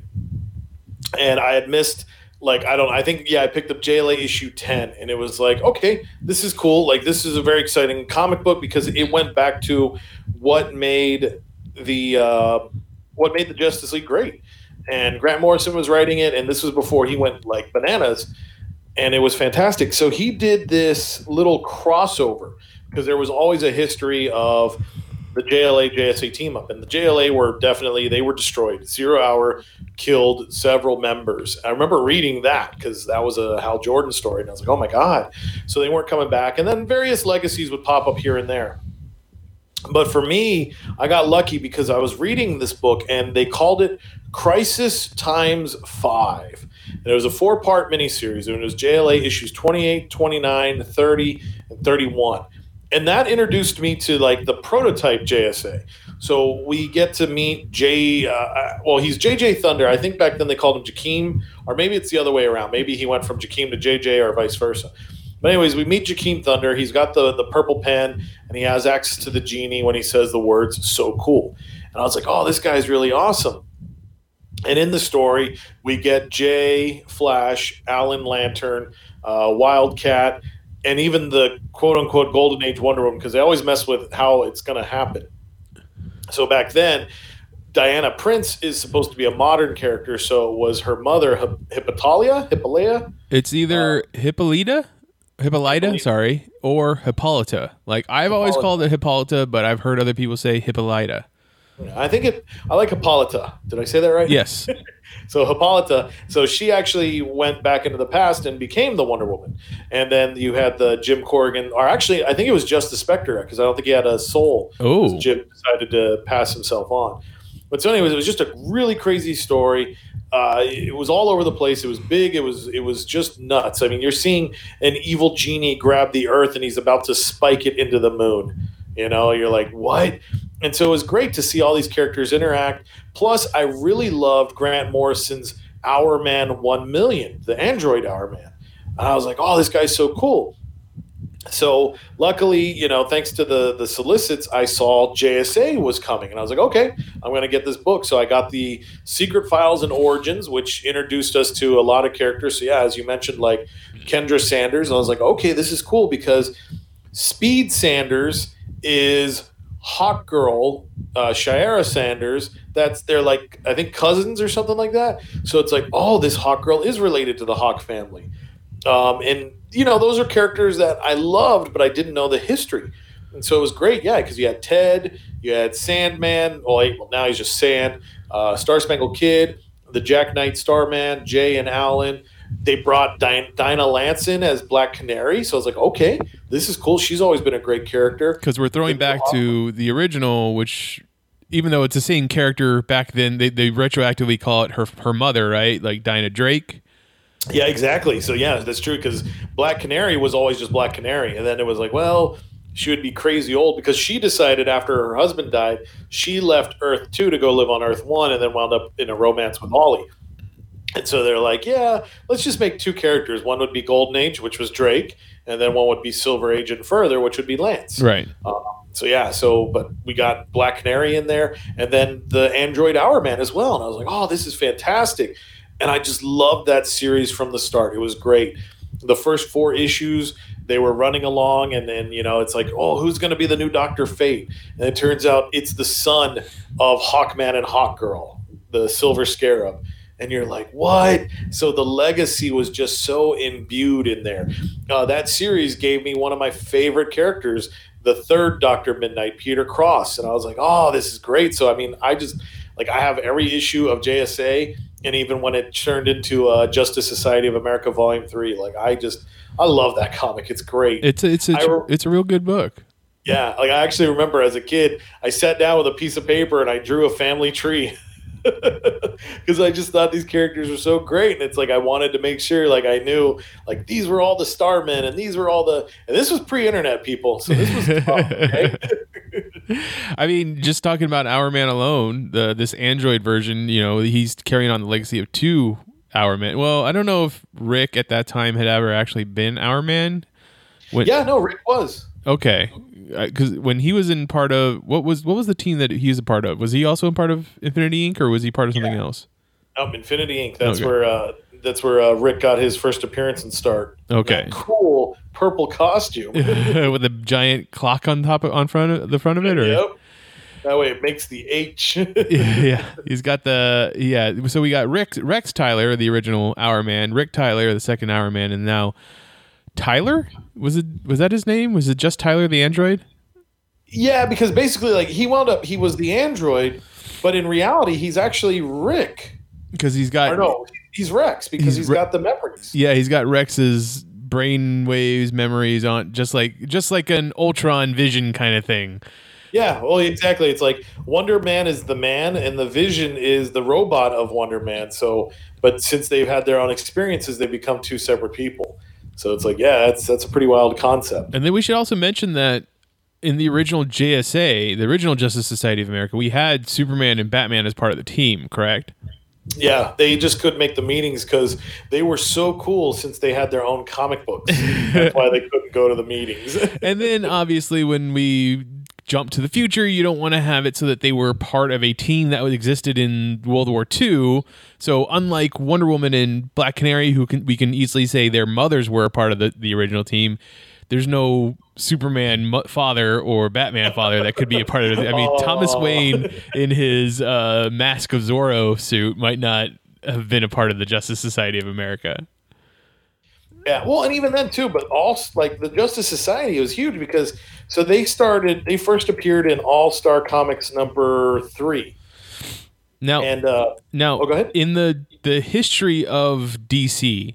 and I had missed like I don't I think yeah I picked up JLA issue 10 and it was like okay this is cool like this is a very exciting comic book because it went back to what made the uh, what made the Justice League great. And Grant Morrison was writing it, and this was before he went like bananas, and it was fantastic. So he did this little crossover because there was always a history of the JLA JSA team up, and the JLA were definitely they were destroyed. Zero Hour killed several members. I remember reading that because that was a Hal Jordan story, and I was like, oh my god. So they weren't coming back, and then various legacies would pop up here and there. But for me, I got lucky because I was reading this book and they called it Crisis Times 5. And it was a four part miniseries. And it was JLA issues 28, 29, 30, and 31. And that introduced me to like the prototype JSA. So we get to meet Jay. Uh, well, he's JJ Thunder. I think back then they called him Jakeem, or maybe it's the other way around. Maybe he went from Jakeem to JJ or vice versa. But anyways, we meet Jakeem Thunder. He's got the the purple pen and he has access to the genie when he says the words "so cool." And I was like, "Oh, this guy's really awesome." And in the story, we get Jay, Flash, Alan Lantern, uh, Wildcat, and even the quote unquote Golden Age Wonder Woman because they always mess with how it's going to happen. So back then, Diana Prince is supposed to be a modern character. So was her mother Hippolyta? Hippolyta? It's either uh, Hippolyta Hippolyta, Hippolyta, sorry, or Hippolyta. Like I've Hippolyta. always called it Hippolyta, but I've heard other people say Hippolyta. I think it. I like Hippolyta. Did I say that right? Yes. so Hippolyta. So she actually went back into the past and became the Wonder Woman. And then you had the Jim Corrigan, or actually, I think it was just the Spectre because I don't think he had a soul. Oh. Jim decided to pass himself on. But so, anyways, it was just a really crazy story. Uh, it was all over the place. It was big. It was it was just nuts. I mean, you're seeing an evil genie grab the earth and he's about to spike it into the moon. You know, you're like, what? And so it was great to see all these characters interact. Plus, I really loved Grant Morrison's Hourman One Million, the Android Hourman. And I was like, oh, this guy's so cool. So luckily, you know, thanks to the the solicits, I saw JSA was coming, and I was like, okay, I'm going to get this book. So I got the Secret Files and Origins, which introduced us to a lot of characters. So yeah, as you mentioned, like Kendra Saunders, and I was like, okay, this is cool because Speed Saunders is Hawk Girl, uh, Shiera Saunders. That's they're like I think cousins or something like that. So it's like, oh, this Hawk Girl is related to the Hawk family. Um, and you know, those are characters that I loved, but I didn't know the history. And so it was great, yeah, because you had Ted, you had Sandman. Oh, well, now he's just Sand. Uh, Star Spangled Kid, the Jack Knight Starman, Jay and Alan. They brought Dinah Lance in as Black Canary, so I was like, okay, this is cool. She's always been a great character. Because we're throwing back to the original, which even though it's the same character back then, they, they retroactively call it her her mother, right? Like Dinah Drake. Yeah, exactly. So yeah, that's true because Black Canary was always just Black Canary, and then it was like, well, she would be crazy old because she decided after her husband died, she left Earth two to go live on Earth one, and then wound up in a romance with Ollie. And so they're like, yeah, let's just make two characters. One would be Golden Age, which was Drake, and then one would be Silver Age and further, which would be Lance. Right. Um, so yeah, so but we got Black Canary in there, and then the Android Hourman as well. And I was like, oh, this is fantastic and I just loved that series from the start. It was great. The first four issues, they were running along, and then you know it's like, oh, who's going to be the new Doctor Fate? And it turns out it's the son of Hawkman and Hawkgirl, the Silver Scarab. And you're like, what? So the legacy was just so imbued in there. Uh, that series gave me one of my favorite characters, the third Doctor Midnight, Pieter Cross, and I was like, oh, this is great. So I mean, I just like I have every issue of JSA and even when it turned into uh, Justice Society of America Volume Three, like I just I love that comic. It's great. It's a, it's a, re- it's a real good book. Yeah, like I actually remember as a kid, I sat down with a piece of paper and I drew a family tree. because I just thought these characters were so great, and it's like I wanted to make sure, like I knew, like these were all the Starmen, and these were all the, and this was pre-internet people, so this was tough. Okay? I mean, just talking about Hourman alone, the this Android version, you know, he's carrying on the legacy of two Hourman. Well, I don't know if Rick at that time had ever actually been Hourman. When, yeah, no, Rick was. Okay, because when he was in part of what was what was the team that he was a part of? Was he also a part of Infinity Inc. or was he part of something yeah. else? Um, Infinity Inc. That's okay. where uh, that's where uh, Rick got his first appearance and start. Okay, that cool purple costume with a giant clock on top of, on front of the front of it. Or? Yep. That way it makes the H. yeah, he's got the yeah. So we got Rick Rex Tyler, the original Hour Man, Rick Tyler, the second Hour Man, and now Tyler was it was that his name? Was it just Tyler the android? yeah, because basically, like he wound up, he was the android, but in reality, he's actually Rick. Because he's got Or no, he's Rex because He's he's Re- got the memories. yeah, he's got Rex's brain waves, memories on just like just like an Ultron Vision kind of thing. Yeah, well, exactly. It's like Wonder Man is the man, and the Vision is the robot of Wonder Man. So, but since they've had their own experiences, they become two separate people. So it's like, yeah, that's that's a pretty wild concept. And then we should also mention that in the original JSA, the original Justice Society of America, we had Superman and Batman as part of the team, correct? Yeah, they just couldn't make the meetings because they were so cool since they had their own comic books. That's why they couldn't go to the meetings. and then obviously when we jump to the future you don't want to have it so that they were part of a team that existed in world war ii so unlike wonder woman and black canary who can we can easily say their mothers were a part of the, the original team there's no superman father or batman father that could be a part of it i mean thomas wayne in his uh, mask of zorro suit might not have been a part of the justice society of america Yeah, well, and even then too, but all like the Justice Society was huge because so they started. They first appeared in All Star Comics number three, now and uh, Now, Oh, go ahead. in the the history of DC,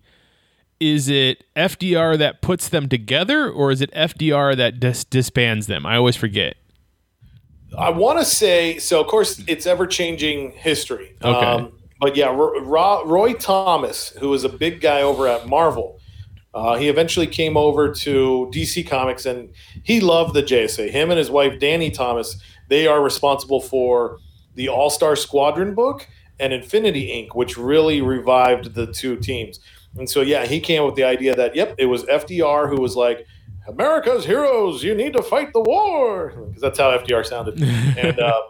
is it FDR that puts them together, or is it FDR that dis- disbands them? I always forget. I want to say so. Of course, it's ever changing history. Okay. but yeah, Ro- Ro- Roy Thomas, who was a big guy over at Marvel, uh, he eventually came over to DC Comics, and he loved the JSA. Him and his wife Danny Thomas, they are responsible for the All Star Squadron book and Infinity Inc., which really revived the two teams. And so, yeah, he came up with the idea that, yep, it was FDR who was like, America's heroes, you need to fight the war. Because that's how FDR sounded. and uh,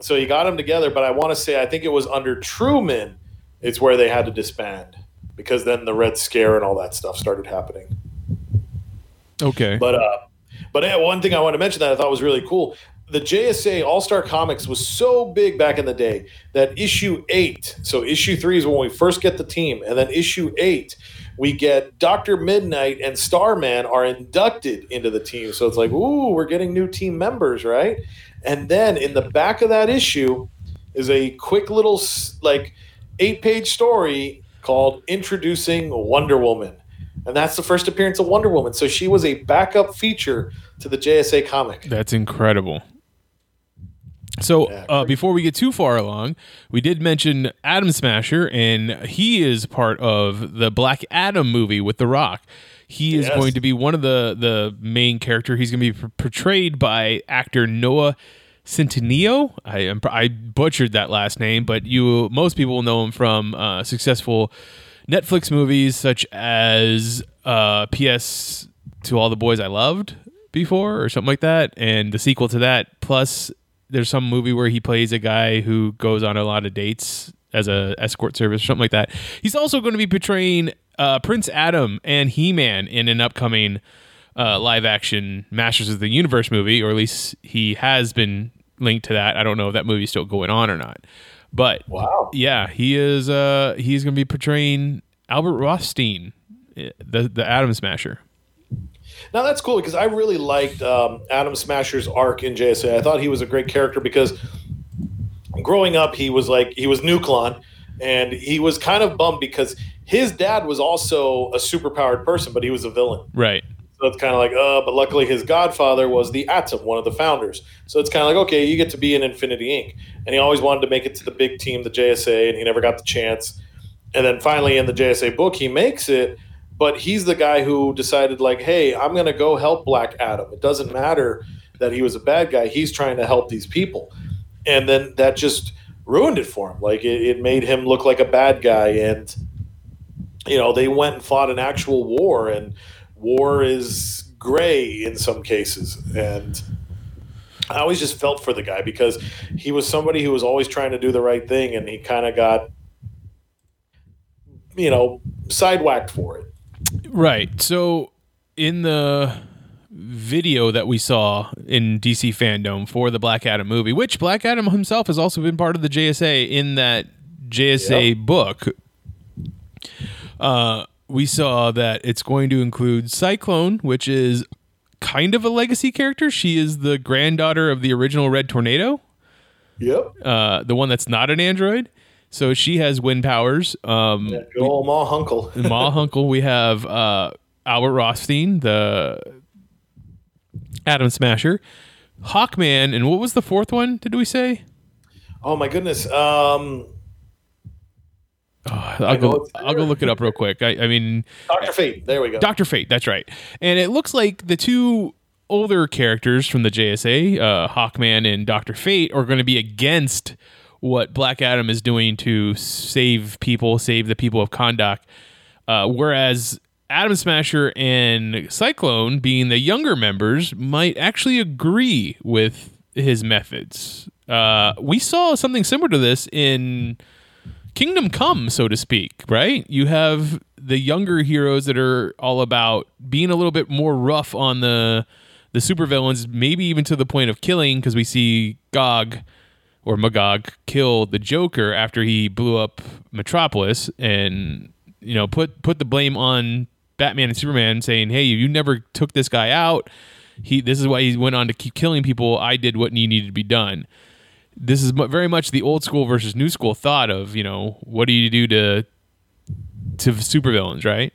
so he got them together. But I want to say, I think it was under Truman, it's where they had to disband because then the Red Scare and all that stuff started happening. Okay. But uh, but yeah, one thing I want to mention that I thought was really cool. The JSA All Star Comics was so big back in the day that issue eight, so issue three is when we first get the team, and then issue eight, we get Doctor Midnight and Starman are inducted into the team. So it's like, ooh, we're getting new team members, right? And then in the back of that issue is a quick little like eight page story called Introducing Wonder Woman. And that's the first appearance of Wonder Woman. So she was a backup feature to the JSA comic. That's incredible. So, uh, before we get too far along, we did mention Atom Smasher, and he is part of the Black Adam movie with The Rock. He is Yes. going to be one of the the main character. He's going to be portrayed by actor Noah Centineo. I I butchered that last name, but you most people will know him from uh, successful Netflix movies such as uh, P.S. to All the Boys I Loved before, or something like that, and the sequel to that. Plus, there's some movie where he plays a guy who goes on a lot of dates as a escort service or something like that. He's also going to be portraying uh, Prince Adam and He Man in an upcoming uh, live action Masters of the Universe movie, or at least he has been linked to that. I don't know if that movie's still going on or not. But Wow. yeah, he is. Uh, he's going to be portraying Albert Rothstein, eh, the the Atom Smasher. Now that's cool because I really liked um, Atom Smasher's arc in JSA. I thought he was a great character because growing up, he was like he was Nuklon, and he was kind of bummed because his dad was also a superpowered person, but he was a villain. Right. So it's kind of like, uh, but luckily his godfather was the Atom, one of the founders. So it's kind of like, okay, you get to be in Infinity Inc. And he always wanted to make it to the big team, the JSA, and he never got the chance. And then finally in the JSA book, he makes it, but he's the guy who decided, like, hey, I'm going to go help Black Adam. It doesn't matter that he was a bad guy. He's trying to help these people. And then that just ruined it for him. Like, it, it made him look like a bad guy. And, you know, they went and fought an actual war, and war is gray in some cases. And I always just felt for the guy because he was somebody who was always trying to do the right thing, and he kind of got, you know, sidewhacked for it. Right. So in the video that we saw in DC fandom for the Black Adam movie, which Black Adam himself has also been part of the JSA in that JSA Yep. book. Uh, we saw that it's going to include Cyclone, which is kind of a legacy character. She is the granddaughter of the original Red Tornado, Yep. uh, the one that's not an android. So she has wind powers. Um, Good old Ma Hunkle. Ma Hunkle. We have uh, Albert Rothstein, the Atom Smasher, Hawkman, and what was the fourth one? Did we say? Oh my goodness. Um, I'll go. I'll go look it up real quick. I, I mean, Doctor Fate. There we go. Doctor Fate. That's right. And it looks like the two older characters from the JSA, uh, Hawkman and Doctor Fate, are going to be against what Black Adam is doing to save people, save the people of Kahndaq. Uh, whereas Atom Smasher and Cyclone, being the younger members, might actually agree with his methods. Uh, we saw something similar to this in Kingdom Come, so to speak, right? You have the younger heroes that are all about being a little bit more rough on the the supervillains, maybe even to the point of killing, because we see Gog or Magog kill the Joker after he blew up Metropolis, and you know put put the blame on Batman and Superman, saying, "Hey, you never took this guy out. He this is why he went on to keep killing people. I did what needed to be done." This is very much the old school versus new school thought of you know what do you do to to supervillains right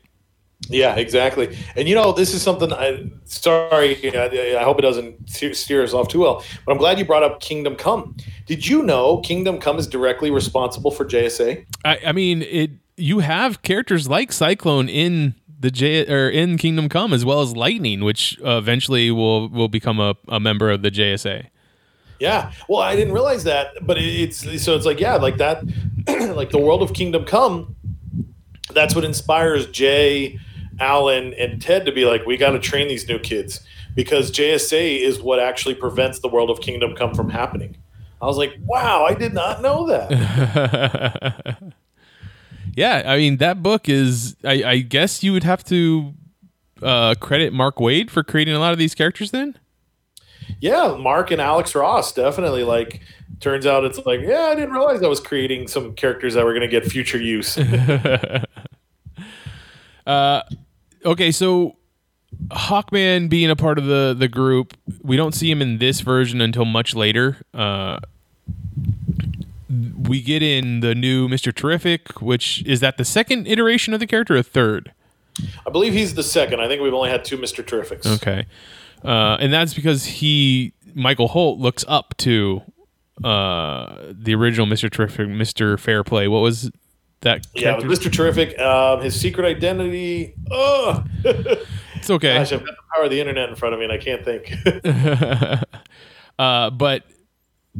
Yeah, exactly. And you know, this is something. I sorry, I, I hope it doesn't steer- steer us off too well. But I'm glad you brought up Kingdom Come. Did you know Kingdom Come is directly responsible for JSA? i, I mean it you have characters like cyclone in the J or in Kingdom Come as well as Lightning, which uh, eventually will will become a, a member of the JSA. Yeah. Well, I didn't realize that, but it's so it's like yeah, like that, like the world of Kingdom Come. That's what inspires Jay, Alan, and Ted to be like, we got to train these new kids because JSA is what actually prevents the world of Kingdom Come from happening. I was like, wow, I did not know that. Yeah, I mean that book is. I, I guess you would have to uh, credit Mark Waid for creating a lot of these characters. Then. Yeah, Mark and Alex Ross definitely like. Turns out it's like, yeah, I didn't realize I was creating some characters that were going to get future use. okay, so Hawkman being a part of the the group, we don't see him in this version until much later. Uh, we get in the new Mister Terrific, which is that the second iteration of the character, or third? I believe he's the second. I think we've only had two Mister Terrifics. Okay, uh, and that's because he Michael Holt looks up to uh, the original Mister Terrific, Mister Fair Play. What was that? Yeah, character? with Mr. Terrific, um, his secret identity. Oh, it's okay. gosh, I've got the power of the internet in front of me, and I can't think. Uh, but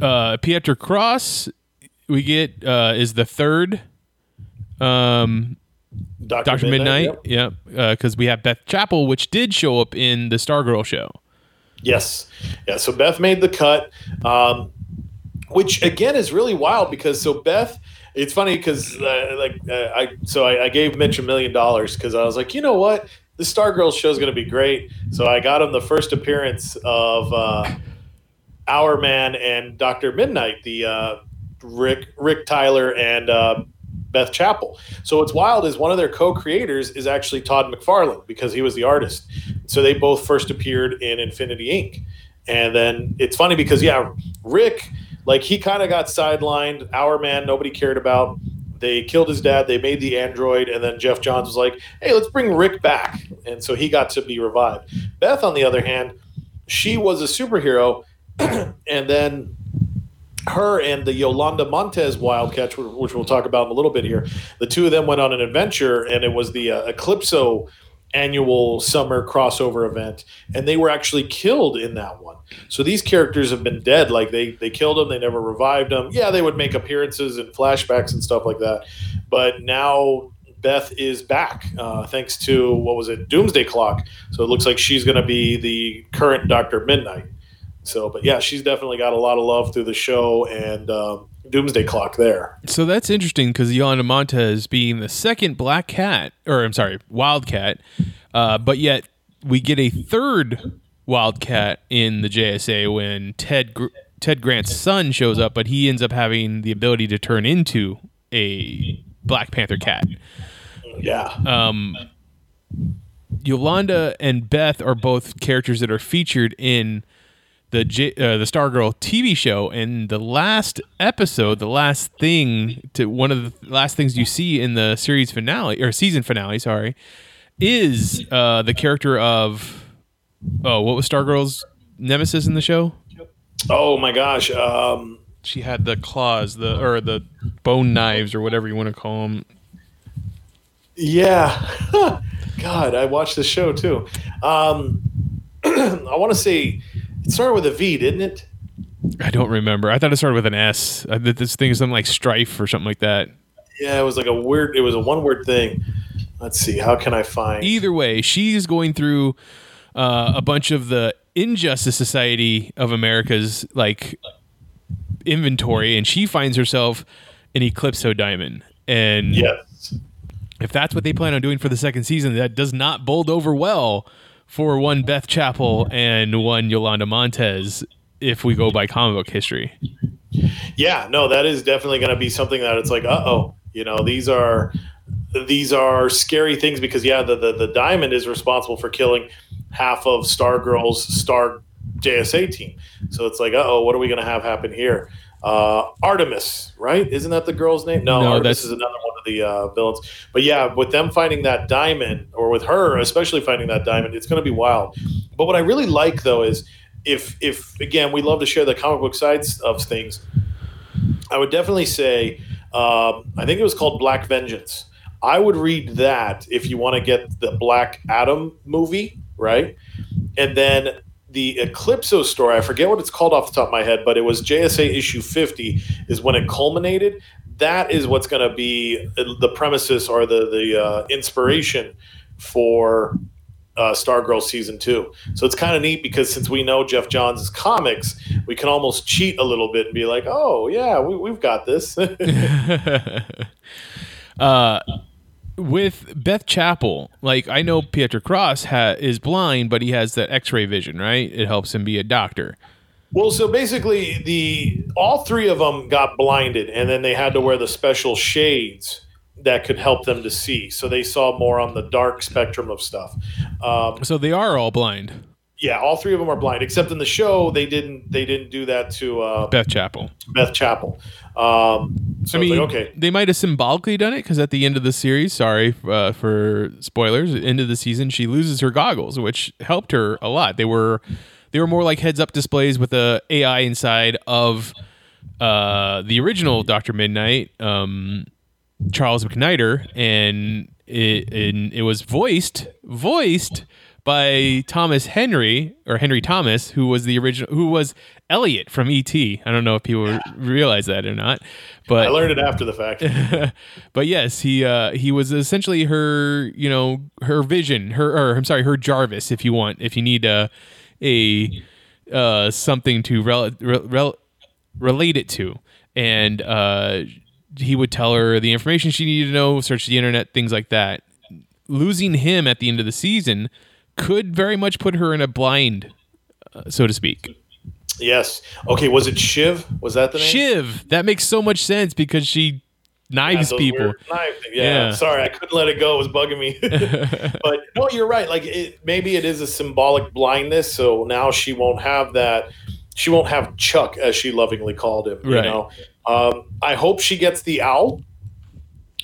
uh, Pieter Cross, we get uh, is the third um, Doctor, Doctor Midnight. yep. Yep, because we have Beth Chapel, which did show up in the Stargirl show. Yes, yeah. So Beth made the cut, um, which again is really wild because so Beth. It's funny because uh, like uh, I so I, I gave Mitch a million dollars because I was like, you know what, the Stargirl show is going to be great. So I got him the first appearance of uh, Hourman and Doctor Midnight, the uh, Rick Rick Tyler and uh, Beth Chapel. So what's wild is one of their co-creators is actually Todd McFarlane because he was the artist. So they both first appeared in Infinity Inc. And then it's funny because yeah, Rick like he kind of got sidelined. Hourman nobody cared about. They killed his dad. They made the android, and then Geoff Johns was like, "Hey, let's bring Rick back," and so he got to be revived. Beth, on the other hand, she was a superhero, and then her and the Yolanda Montez Wildcats, which we'll talk about in a little bit here, the two of them went on an adventure, and it was the uh, Eclipso annual summer crossover event, and they were actually killed in that one. So these characters have been dead. Like they they killed them, they never revived them. Yeah, they would make appearances and flashbacks and stuff like that, but now. Beth is back uh, thanks to what was it, Doomsday Clock. So it looks like she's going to be the current Doctor Midnight. So, but yeah, she's definitely got a lot of love through the show and um, Doomsday Clock there. So that's interesting because Yolanda Montez being the second Black Cat, or I'm sorry, Wildcat, uh, but yet we get a third Wildcat in the JSA when Ted Gr- Ted Grant's son shows up, but he ends up having the ability to turn into a Black Panther cat. Yeah. Um, Yolanda and Beth are both characters that are featured in the J- uh, the Stargirl TV show, and the last episode, the last thing to one of the last things you see in the series finale or season finale, sorry, is uh, the character of oh, what was Stargirl's nemesis in the show? oh my gosh. Um, She had the claws, the or the bone knives, or whatever you want to call them. yeah. God, I watched the show too. Um, I want to say it started with a V, didn't it? I don't remember. I thought it started with an S. I, that this thing is something like strife or something like that. Yeah, it was like a weird. It was a one word thing. Let's see. How can I find? Either way, she's going through uh, a bunch of the Injustice Society of America's like inventory, and she finds herself an Eclipso diamond. And Yes. if that's what they plan on doing for the second season, that does not bold over well for one Beth Chapel and one Yolanda Montez. If we go by comic book history, Yeah, no, that is definitely going to be something that it's like, uh oh, you know, these are these are scary things because yeah, the, the the diamond is responsible for killing half of Stargirl's Star JSA team. So it's like, uh oh, what are we going to have happen here? Uh, Artemis, right? Isn't that the girl's name? No, No, Artemis is another one of the uh, villains. But yeah, with them finding that diamond, or with her especially finding that diamond, it's going to be wild. But what I really like though is if if again we love to share the comic book sides of things, I would definitely say um, I think it was called Black Vengeance. I would read that if you want to get the Black Adam movie, right? And then the Eclipso story, I forget what it's called off the top of my head, but it was JSA issue 50 is when it culminated. That is what's going to be the premises or the, the uh, inspiration for uh, Stargirl season two. So it's kind of neat because since we know Geoff Johns' comics, we can almost cheat a little bit and be like, oh, yeah, we, we've got this. uh, with Beth Chapel, like I know Pietro Cross ha- is blind, but he has that X-ray vision, right? It helps him be a doctor. well, so basically, the all three of them got blinded, and then they had to wear the special shades that could help them to see. So they saw more on the dark spectrum of stuff. Um, So they are all blind. Yeah, all three of them are blind, except in the show they didn't they didn't do that to uh, Beth Chapel. Beth Chapel. Um, so I mean, like, okay, they might have symbolically done it because at the end of the series, sorry uh, for spoilers, end of the season, she loses her goggles, which helped her a lot. They were they were more like heads up displays with the AI inside of uh, the original Doctor Midnight, um, Charles McNider, and it and it was voiced voiced by Thomas Henry or Henry Thomas, who was the original, who was Elliot from ET. I don't know if people realize that or not, but I learned it after the fact. but yes, he uh, he was essentially her, you know, her vision, her or I'm sorry, her Jarvis, if you want, if you need a a uh, something to rel- rel- rel- relate it to, and uh, he would tell her the information she needed to know, search the internet, things like that. Losing him at the end of the season could very much put her in a blind, uh, so to speak. yes. Okay. Was it Shiv? Was that the name? Shiv, that makes so much sense because she Yeah, knives those people. knife. Yeah, Yeah. sorry, I couldn't let it go. It was bugging me. but no, you're right. Like it, maybe it is a symbolic blindness, so now she won't have that. She won't have Chuck, as she lovingly called him. Right. You know, um, I hope she gets the owl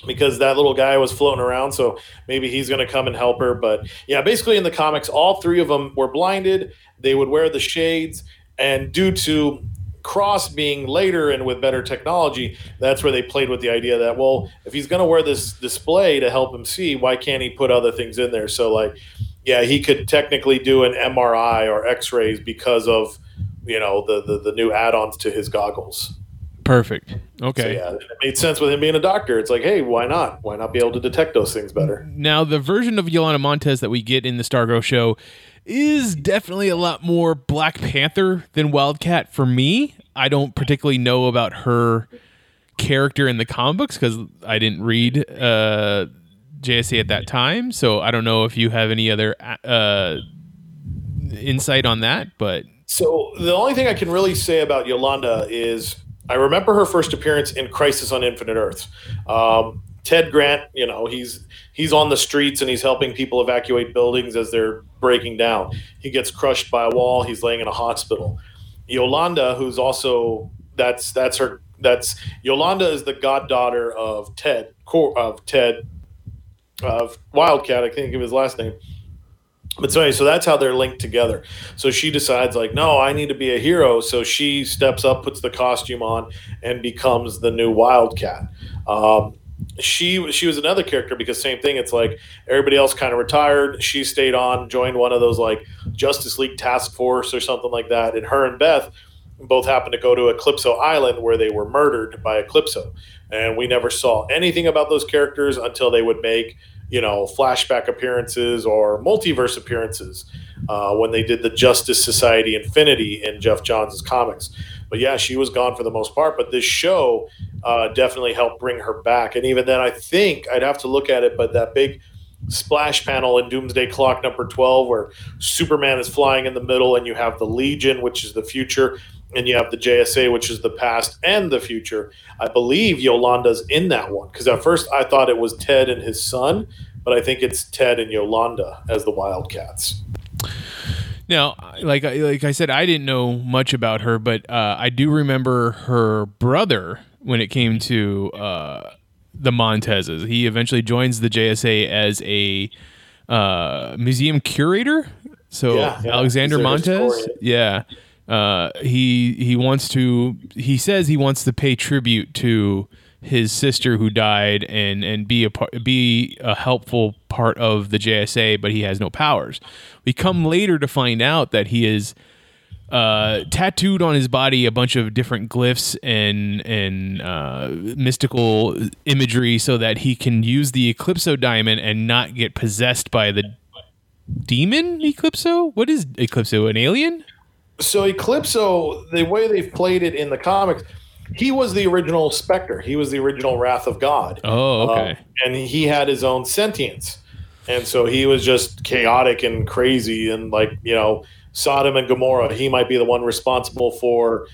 because that little guy was floating around. So maybe he's going to come and help her. But yeah, basically in the comics, all three of them were blinded. They would wear the shades, and due to Cross being later and with better technology, that's where they played with the idea that well, if he's going to wear this display to help him see, why can't he put other things in there? So like, yeah, he could technically do an MRI or X-rays because of you know the the, the new add-ons to his goggles. Perfect. So Okay. yeah, it made sense with him being a doctor. It's like, hey, why not? Why not be able to detect those things better? Now, the version of Yolanda Montez that we get in the Stargirl show is definitely a lot more Black Panther than Wildcat for me. I don't particularly know about her character in the comic books because I didn't read uh, JSA at that time. So I don't know if you have any other uh, insight on that, but So the only thing I can really say about Yolanda is I remember her first appearance in Crisis on Infinite Earths. Um, Ted Grant, you know, he's he's on the streets and he's helping people evacuate buildings as they're breaking down. He gets crushed by a wall. He's laying in a hospital. Yolanda, who's also that's that's her that's Yolanda is the goddaughter of Ted of Ted of Wildcat. I think of his last name. But so anyway, so that's how they're linked together. So she decides like, no, I need to be a hero. So she steps up, puts the costume on, and becomes the new Wildcat. Um, she she was another character because same thing. It's like everybody else kind of retired. She stayed on, joined one of those like Justice League task force or something like that. And her and Beth both happened to go to Eclipso Island where they were murdered by Eclipso. And we never saw anything about those characters until they would make you know flashback appearances or multiverse appearances uh, when they did the Justice Society Infinity in Geoff Johns' comics. But yeah, she was gone for the most part. But this show uh, definitely helped bring her back. And even then, I think I'd have to look at it. But that big splash panel in Doomsday Clock number 12, where Superman is flying in the middle, and you have the Legion, which is the future, and you have the JSA, which is the past and the future. I believe Yolanda's in that one because at first I thought it was Ted and his son, but I think it's Ted and Yolanda as the Wildcats. Now, like like I said, I didn't know much about her, but uh, I do remember her brother when it came to uh, the Montezes. He eventually joins the JSA as a uh, museum curator. So Yeah, yeah. Alexander Montez, yeah, uh, he he wants to. He says he wants to pay tribute to his sister who died and and be a par- be a helpful part of the JSA, but he has no powers. We come later to find out that he is uh, tattooed on his body a bunch of different glyphs and and uh, mystical imagery so that he can use the Eclipso diamond and not get possessed by the demon Eclipso. What is Eclipso? An alien? So Eclipso, the way they've played it in the comics, he was the original Spectre. He was the original Wrath of God. Oh, okay. Um, and he had his own sentience. And so he was just chaotic and crazy and like, you know, Sodom and Gomorrah, he might be the one responsible for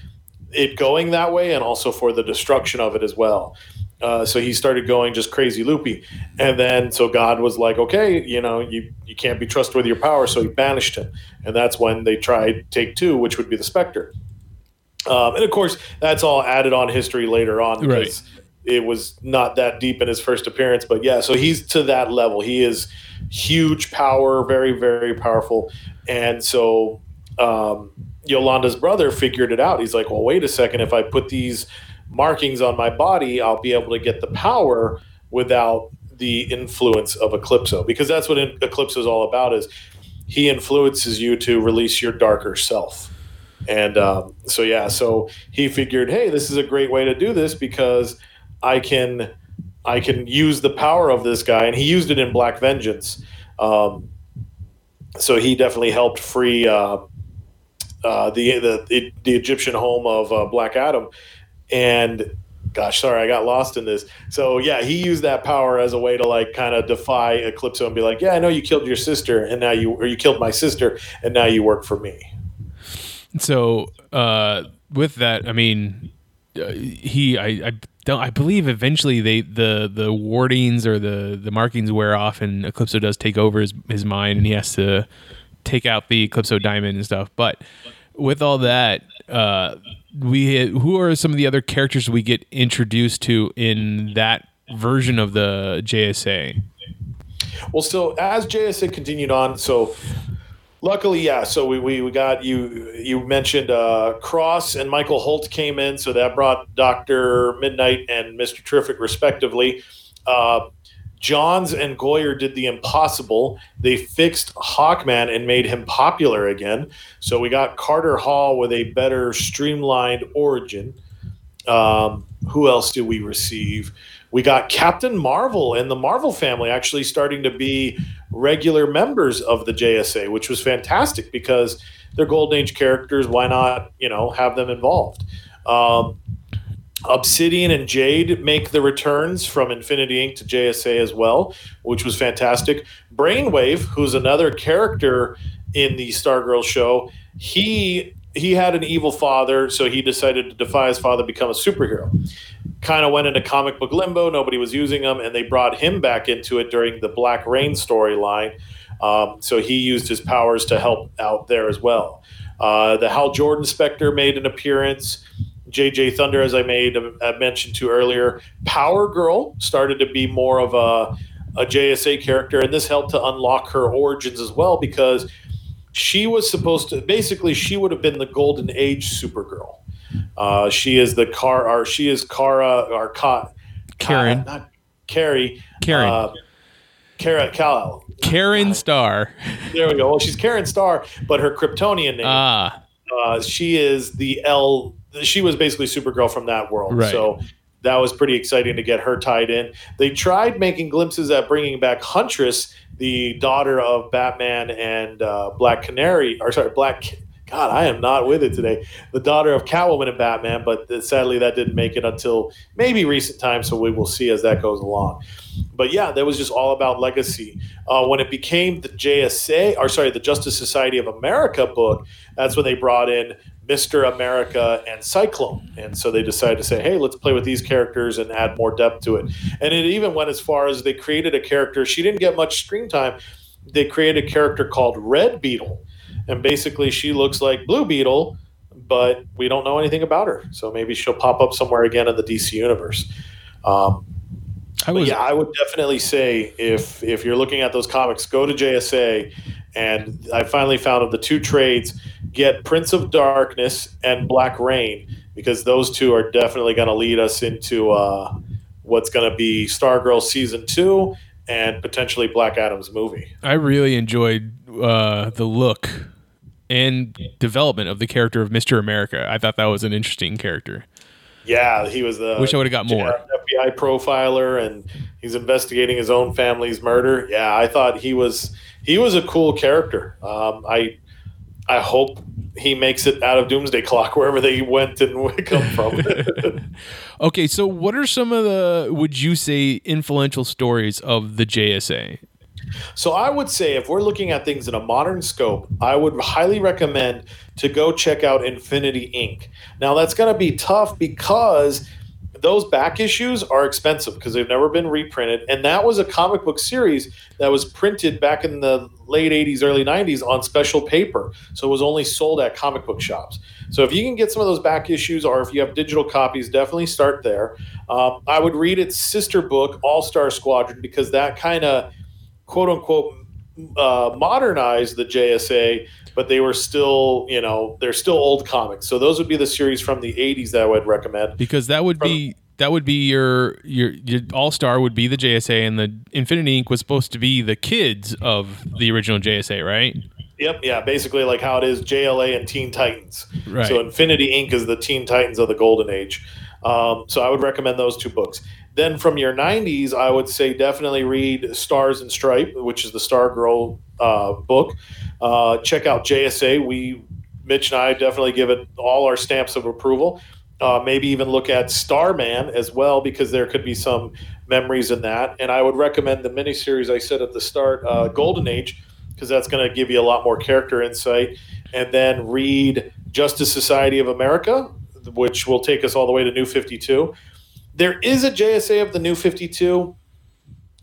it going that way and also for the destruction of it as well. Uh, so he started going just crazy loopy. And then so God was like, okay, you know, you, you can't be trusted with your power. So he banished him. And that's when they tried take two, which would be the Spectre. Um, and of course, that's all added on history later on Right. because it was not that deep in his first appearance. But yeah, so he's to that level. He is huge power, very, very powerful. And so um, Yolanda's brother figured it out. He's like, well, wait a second. If I put these markings on my body, I'll be able to get the power without the influence of Eclipso. Because that's what Eclipso is all about is he influences you to release your darker self. And um, so, yeah, so he figured, hey, this is a great way to do this because I can, I can use the power of this guy, and he used it in Black Vengeance. Um, so he definitely helped free uh, uh, the, the the Egyptian home of uh, Black Adam, and gosh, sorry, I got lost in this. So yeah, he used that power as a way to like kind of defy Eclipso and be like, yeah, I know you killed your sister, and now you or you killed my sister, and now you work for me. So uh, with that, I mean, uh, he I, I don't I believe eventually they the the wardings or the the markings wear off and Eclipso does take over his his mind and he has to take out the Eclipso diamond and stuff. But with all that, uh, we who are some of the other characters we get introduced to in that version of the JSA? Well, so as JSA continued on, so luckily, yeah. So we, we, we got you. You mentioned uh, Cross and Michael Holt came in, so that brought Doctor Midnight and Mister Terrific, respectively. Uh, Johns and Goyer did the impossible. They fixed Hawkman and made him popular again. So we got Carter Hall with a better streamlined origin. Um, who else do we receive? We got Captain Marvel and the Marvel family actually starting to be regular members of the JSA, which was fantastic because they're Golden Age characters. Why not, you know, have them involved? Um, Obsidian and Jade make the returns from Infinity Inc. to JSA as well, which was fantastic. Brainwave, who's another character in the Stargirl show. He he had an evil father, so he decided to defy his father, become a superhero. Kind of went into comic book limbo. Nobody was using him, and they brought him back into it during the Black Reign storyline. Um, so he used his powers to help out there as well. Uh, the Hal Jordan Spectre made an appearance. JJ Thunder, as I made mentioned to earlier, Power Girl started to be more of a a JSA character, and this helped to unlock her origins as well because she was supposed to basically she would have been the golden age Supergirl. Uh, she is the car, or she is Kara or Ka, Karen, Ka, not Carrie, Karen, uh, Kara Kal. Karen Star. There we go. Well, she's Karen Star, but her Kryptonian name. Ah, uh, she is the L. She was basically Supergirl from that world. Right. So that was pretty exciting to get her tied in. They tried making glimpses at bringing back Huntress, the daughter of Batman and uh, Black Canary, or sorry, Black. God, I am not with it today. The daughter of Catwoman and Batman, but sadly that didn't make it until maybe recent times. So we will see as that goes along. But yeah, that was just all about legacy. Uh, when it became the JSA, or sorry, the Justice Society of America book, that's when they brought in Mr. America and Cyclone. And so they decided to say, hey, let's play with these characters and add more depth to it. And it even went as far as they created a character. She didn't get much screen time. They created a character called Red Beetle. And basically, she looks like Blue Beetle, but we don't know anything about her. So maybe she'll pop up somewhere again in the DC universe. Um, I was yeah, I would definitely say if if you're looking at those comics, go to JSA. And I finally found of the two trades, get Prince of Darkness and Black Reign because those two are definitely going to lead us into uh, what's going to be Stargirl season two and potentially Black Adam's movie. I really enjoyed uh, the look and development of the character of Mister America. I thought that was an interesting character. Yeah, he was the. Wish I would've got more. FBI profiler, and he's investigating his own family's murder. Yeah, I thought he was he was a cool character. Um, I I hope he makes it out of Doomsday Clock wherever they went and come from. Okay, so what are some of the would you say influential stories of the JSA? So I would say if we're looking at things in a modern scope, I would highly recommend to go check out Infinity Inc. Now that's going to be tough because those back issues are expensive because they've never been reprinted. And that was a comic book series that was printed back in the late 80s early 90s on special paper. So it was only sold at comic book shops. So if you can get some of those back issues or if you have digital copies definitely start there. Um, i would read its sister book all star squadron because that kind of quote unquote uh, modernized the JSA, but they were still, you know, they're still old comics. So those would be the series from the 80s that I would recommend. Because that would be that would be your your your All Star would be the JSA, and the Infinity Inc. was supposed to be the kids of the original JSA, right? Yep, yeah, basically like how it is JLA and Teen Titans. Right. So Infinity Inc. is the Teen Titans of the Golden Age. Um, so I would recommend those two books. Then from your 90s, I would say definitely read Stars and Stripe, which is the Stargirl uh, book. Uh, check out JSA. We, Mitch and I, definitely give it all our stamps of approval. Uh, maybe even look at Starman as well, because there could be some memories in that. And I would recommend the miniseries I said at the start, uh, Golden Age, because that's going to give you a lot more character insight. And then read Justice Society of America, which will take us all the way to New 52. There is a JSA of the New 52.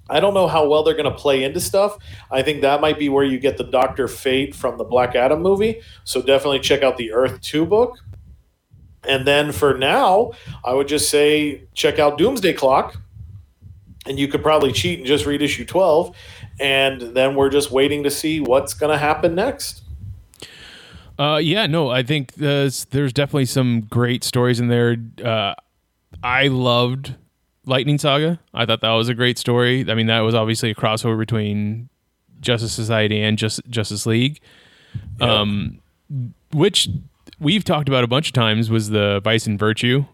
I don't know how well they're going to play into stuff. I think that might be where you get the Doctor Fate from the Black Adam movie. So definitely check out the Earth 2 book. And then for now, I would just say check out Doomsday Clock. And you could probably cheat and just read issue 12. And then we're just waiting to see what's going to happen next. Uh, yeah, no, I think there's there's definitely some great stories in there. Uh, I loved Lightning Saga. I thought that was a great story. I mean, that was obviously a crossover between Justice Society and Just, Justice League, um, which we've talked about a bunch of times. Was the Vice and Virtue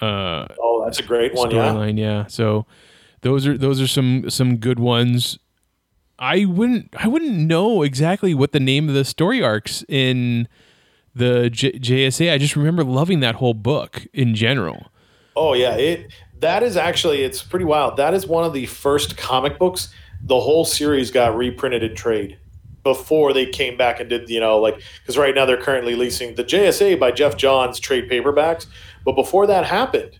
uh, Oh, that's a great one. Yeah. storyline? Yeah. So those are those are some some good ones. I wouldn't I wouldn't know exactly what the name of the story arcs in the J- JSA. I just remember loving that whole book in general. Oh yeah, it that is actually it's pretty wild. That is one of the first comic books. The whole series got reprinted in trade. before they came back and did you know like because right now they're currently leasing the JSA by Jeff Johns trade paperbacks, but before that happened,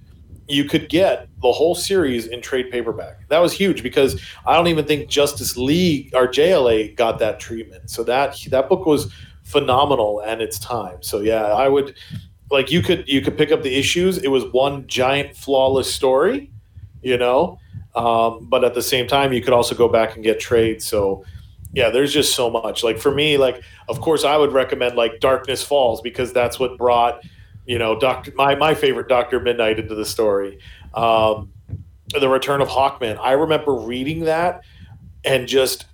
you could get the whole series in trade paperback. That was huge because I don't even think Justice League or JLA got that treatment. So that that book was phenomenal and its time. So yeah, I would like you could you could pick up the issues. It was one giant flawless story, you know. Um, but at the same time, you could also go back and get trades. So yeah, there's just so much. Like for me, like of course I would recommend like Darkness Falls because that's what brought you know Doctor my my favorite Doctor Midnight into the story. Um, the Return of Hawkman. I remember reading that and just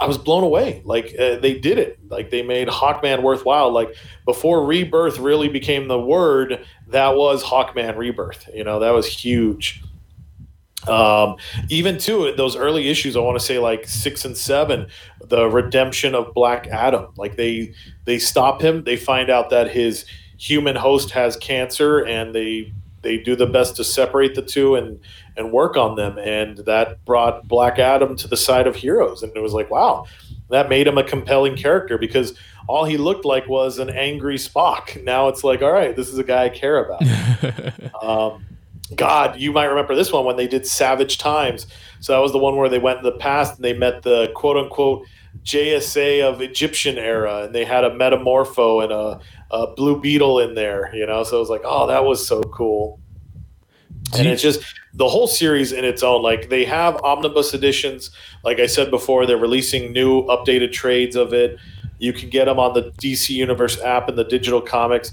I was blown away. Like uh, they did it. Like they made Hawkman worthwhile. Like before Rebirth really became the word, that was Hawkman Rebirth. You know, that was huge. Um, even to those early issues, I want to say like six and seven, the redemption of Black Adam. Like they they stop him. They find out that his human host has cancer, and they they do the best to separate the two and and work on them. And that brought Black Adam to the side of heroes. And it was like, wow, that made him a compelling character because all he looked like was an angry Spock. Now it's like, all right, this is a guy I care about. um, God, you might remember this one when they did Savage Times. So that was the one where they went in the past and they met the quote unquote JSA of Egyptian era, and they had a Metamorpho and a, a Blue Beetle in there, you know. So it was like, oh, that was so cool. And it's just the whole series in its own. Like they have omnibus editions. Like I said before, they're releasing new updated trades of it. You can get them on the DC Universe app and the digital comics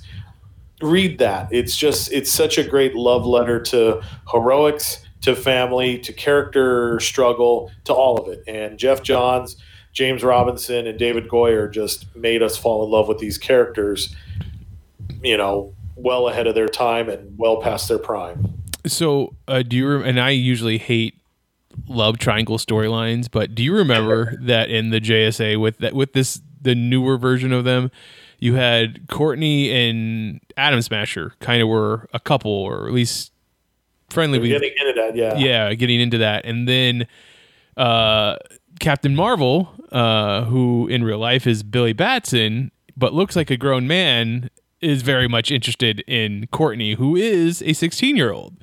read that. It's just it's such a great love letter to heroics, to family, to character struggle, to all of it. And Geoff Johns, James Robinson, and David Goyer just made us fall in love with these characters. You know, well ahead of their time and well past their prime. So, uh, do you? Re- and I usually hate love triangle storylines, but do you remember that in the JSA with that with this the newer version of them? you had Courtney and Atom Smasher kind of were a couple, or at least friendly. With, getting into that, yeah, yeah, getting into that, and then uh, Captain Marvel, uh, who in real life is Billy Batson, but looks like a grown man, is very much interested in Courtney, who is a 16 year old.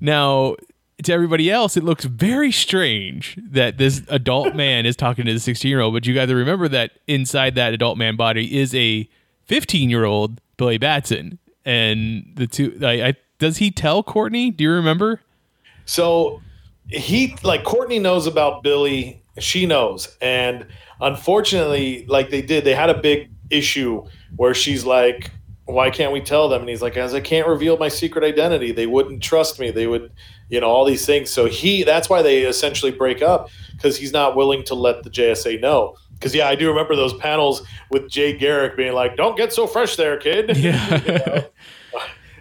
Now, to everybody else, it looks very strange that this adult man is talking to the 16 year old. But you got to remember that inside that adult man body is a 15 year old Billy Batson. And the two, I, I, does he tell Courtney? Do you remember? So he, like, Courtney knows about Billy. She knows. And unfortunately, like they did, they had a big issue where she's like, why can't we tell them? And he's like, as I can't reveal my secret identity, they wouldn't trust me. They would, you know, all these things. So he, that's why they essentially break up because he's not willing to let the JSA know. Because yeah, I do remember those panels with Jay Garrick being like, "Don't get so fresh there, kid." Yeah. you know?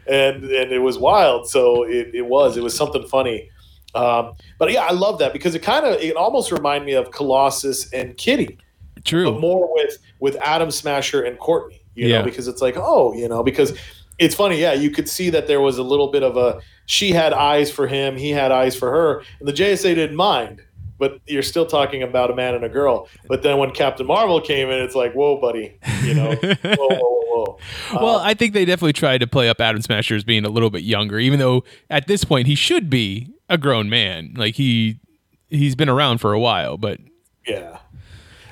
And and it was wild. So it, it was it was something funny. Um, but yeah, I love that because it kind of it almost reminded me of Colossus and Kitty. True. But more with with Atom Smasher and Courtney you yeah. know, because it's like, oh, you know, because it's funny, yeah, you could see that there was a little bit of a she had eyes for him, he had eyes for her, and the JSA didn't mind. But you're still talking about a man and a girl. But then when Captain Marvel came in, it's like, whoa, buddy, you know, whoa, whoa, whoa, whoa. Well, uh, I think they definitely tried to play up Atom Smasher as being a little bit younger, even though at this point he should be a grown man. Like he he's been around for a while, but yeah.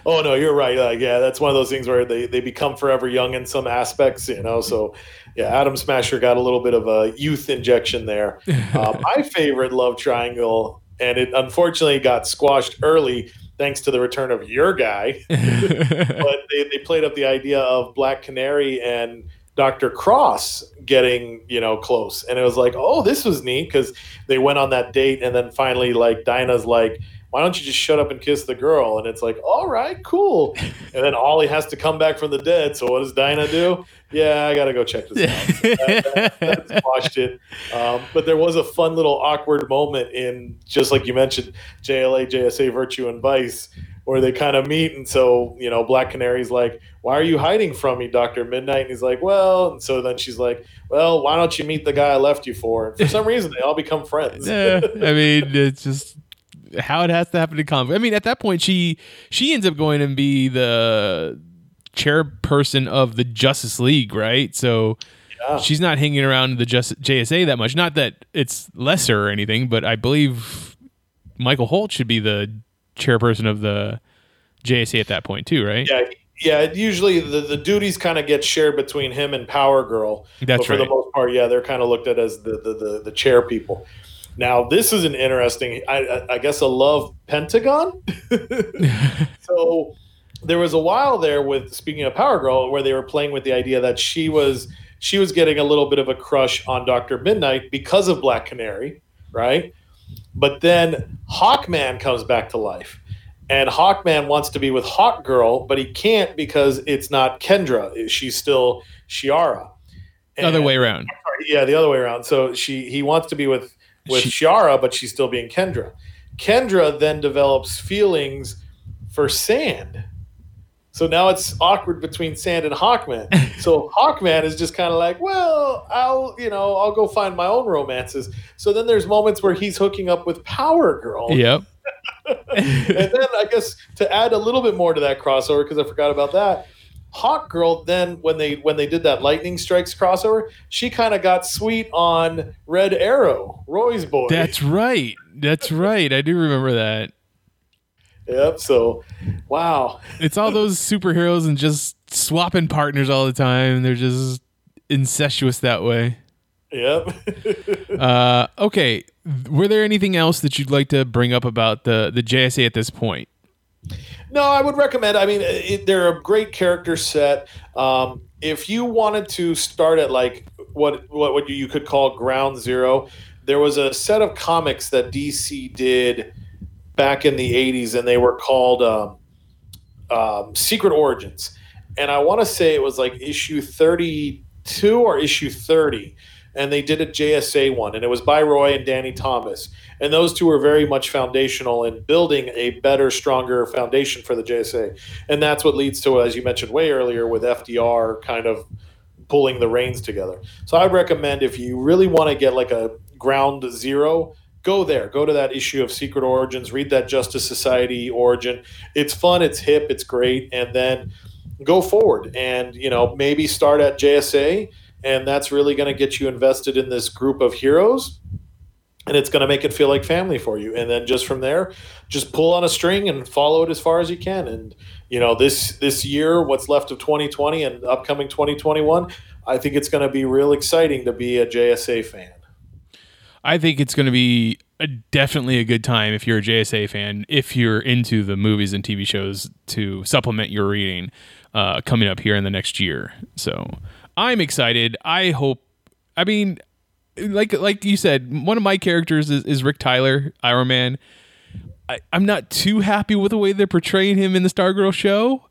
Oh no, you're right. Like, yeah, that's one of those things where they, they become forever young in some aspects, you know. So yeah, Atom Smasher got a little bit of a youth injection there. Uh, my favorite love triangle, and it unfortunately got squashed early thanks to the return of your guy. but they, they played up the idea of Black Canary and Dr. Cross getting, you know, close. And it was like, oh, this was neat because they went on that date and then finally like Dinah's like, why don't you just shut up and kiss the girl? And it's like, all right, cool. And then Ollie has to come back from the dead. So what does Dinah do? Yeah, I got to go check this out. that, that, that's watched it. Um, but there was a fun little awkward moment in, just like you mentioned, JLA, JSA, Virtue, and Vice, where they kind of meet. And so, you know, Black Canary's like, why are you hiding from me, Dr. Midnight? And he's like, well, and so then she's like, well, why don't you meet the guy I left you for? And for some reason, they all become friends. yeah, I mean, it's just how it has to happen in comic. I mean, at that point, she she ends up going and be the chairperson of the Justice League, right? So Yeah. she's not hanging around the just JSA that much. Not that it's lesser or anything, but I believe Michael Holt should be the chairperson of the JSA at that point too, right? Yeah, yeah. Usually the, the duties kind of get shared between him and Power Girl. That's but for the most part, yeah, they're kind of looked at as the, the the the chair people. Now this is an interesting, I, I, I guess, a love Pentagon. so there was a while there with speaking of Power Girl where they were playing with the idea that she was she was getting a little bit of a crush on Doctor Midnight because of Black Canary, right? But then Hawkman comes back to life. And Hawkman wants to be with Hawk Girl, but he can't because it's not Kendra. She's still Shiera. Other way around. yeah, the other way around. So she he wants to be with with She- Shiera, but she's still being Kendra. Kendra then develops feelings for Sand. So now it's awkward between Sand and Hawkman. so Hawkman is just kind of like, well, I'll you know I'll go find my own romances. So then there's moments where he's hooking up with Power Girl. Yep. and then I guess to add a little bit more to that crossover because I forgot about that. Hawk Girl then when they when they did that Lightning Strikes crossover, she kind of got sweet on Red Arrow, Roy's boy. That's right. That's right. I do remember that. yep. So, wow. It's all those superheroes and just swapping partners all the time. They're just incestuous that way. Yep. Uh, okay. Were there anything else that you'd like to bring up about the the JSA at this point? No, I would recommend. I mean, it, they're a great character set. Um, if you wanted to start at like what what what you could call ground zero, there was a set of comics that DC did back in the '80s, and they were called um, um, Secret Origins. And I want to say it was like issue 32 or issue 30. And they did a JSA one, and it was by Roy and Dann Thomas. And those two are very much foundational in building a better, stronger foundation for the JSA. And that's what leads to, as you mentioned way earlier, with FDR kind of pulling the reins together. So I'd recommend if you really want to get like a ground zero, go there. Go to that issue of Secret Origins, read that Justice Society origin. It's fun, it's hip, it's great, and then go forward and you know maybe start at JSA and that's really going to get you invested in this group of heroes and it's going to make it feel like family for you and then just from there just pull on a string and follow it as far as you can and you know this this year what's left of 2020 and upcoming 2021 i think it's going to be real exciting to be a jsa fan I think it's going to be a, definitely a good time if you're a JSA fan, if you're into the movies and TV shows to supplement your reading uh, coming up here in the next year. So I'm excited. I hope. I mean, like like you said, one of my characters is, is Rick Tyler, Hourman. I, I'm not too happy with the way they're portraying him in the Stargirl show,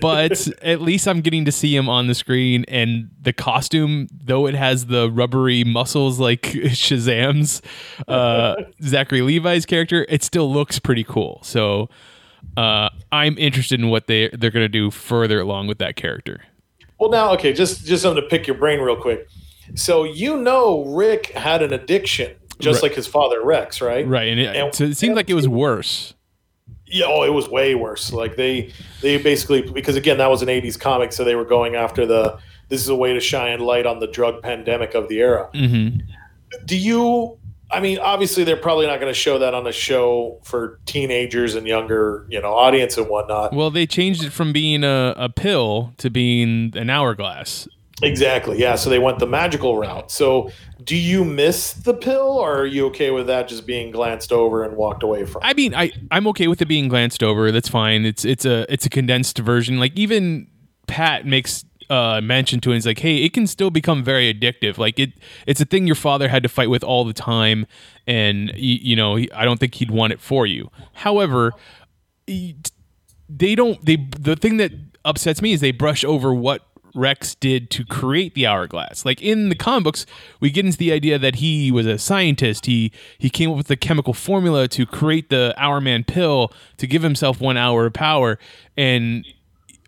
but at least I'm getting to see him on the screen. And the costume, though it has the rubbery muscles like Shazam's uh, Zachary Levi's character, it still looks pretty cool. So uh, I'm interested in what they they're going to do further along with that character. Well, now, okay, just just something to pick your brain real quick. So you know, Rick had an addiction, just Right. like his father Rex, right? Right, and it, And- so it seemed like it was worse. Yeah. Oh, it was way worse. Like they they basically because again that was an '80s comic, so they were going after the this is a way to shine light on the drug pandemic of the era. hmm Do you? I mean, obviously they're probably not going to show that on a show for teenagers and younger, you know, audience and whatnot. Well, they changed it from being a, a pill to being an hourglass. Exactly. Yeah. So they went the magical route. So do you miss the pill or are you okay with that just being glanced over and walked away from? I mean, I I'm okay with it being glanced over. That's fine. It's it's a it's a condensed version. Like even Pat makes uh mention to it. He's like, hey, it can still become very addictive. Like it it's a thing your father had to fight with all the time, and you, you know I don't think he'd want it for you. However, they don't. They the thing that upsets me is they brush over what Rex did to create the hourglass. Like in the comic books, we get into the idea that he was a scientist. He he came up with the chemical formula to create the Hourman pill to give himself one hour of power. And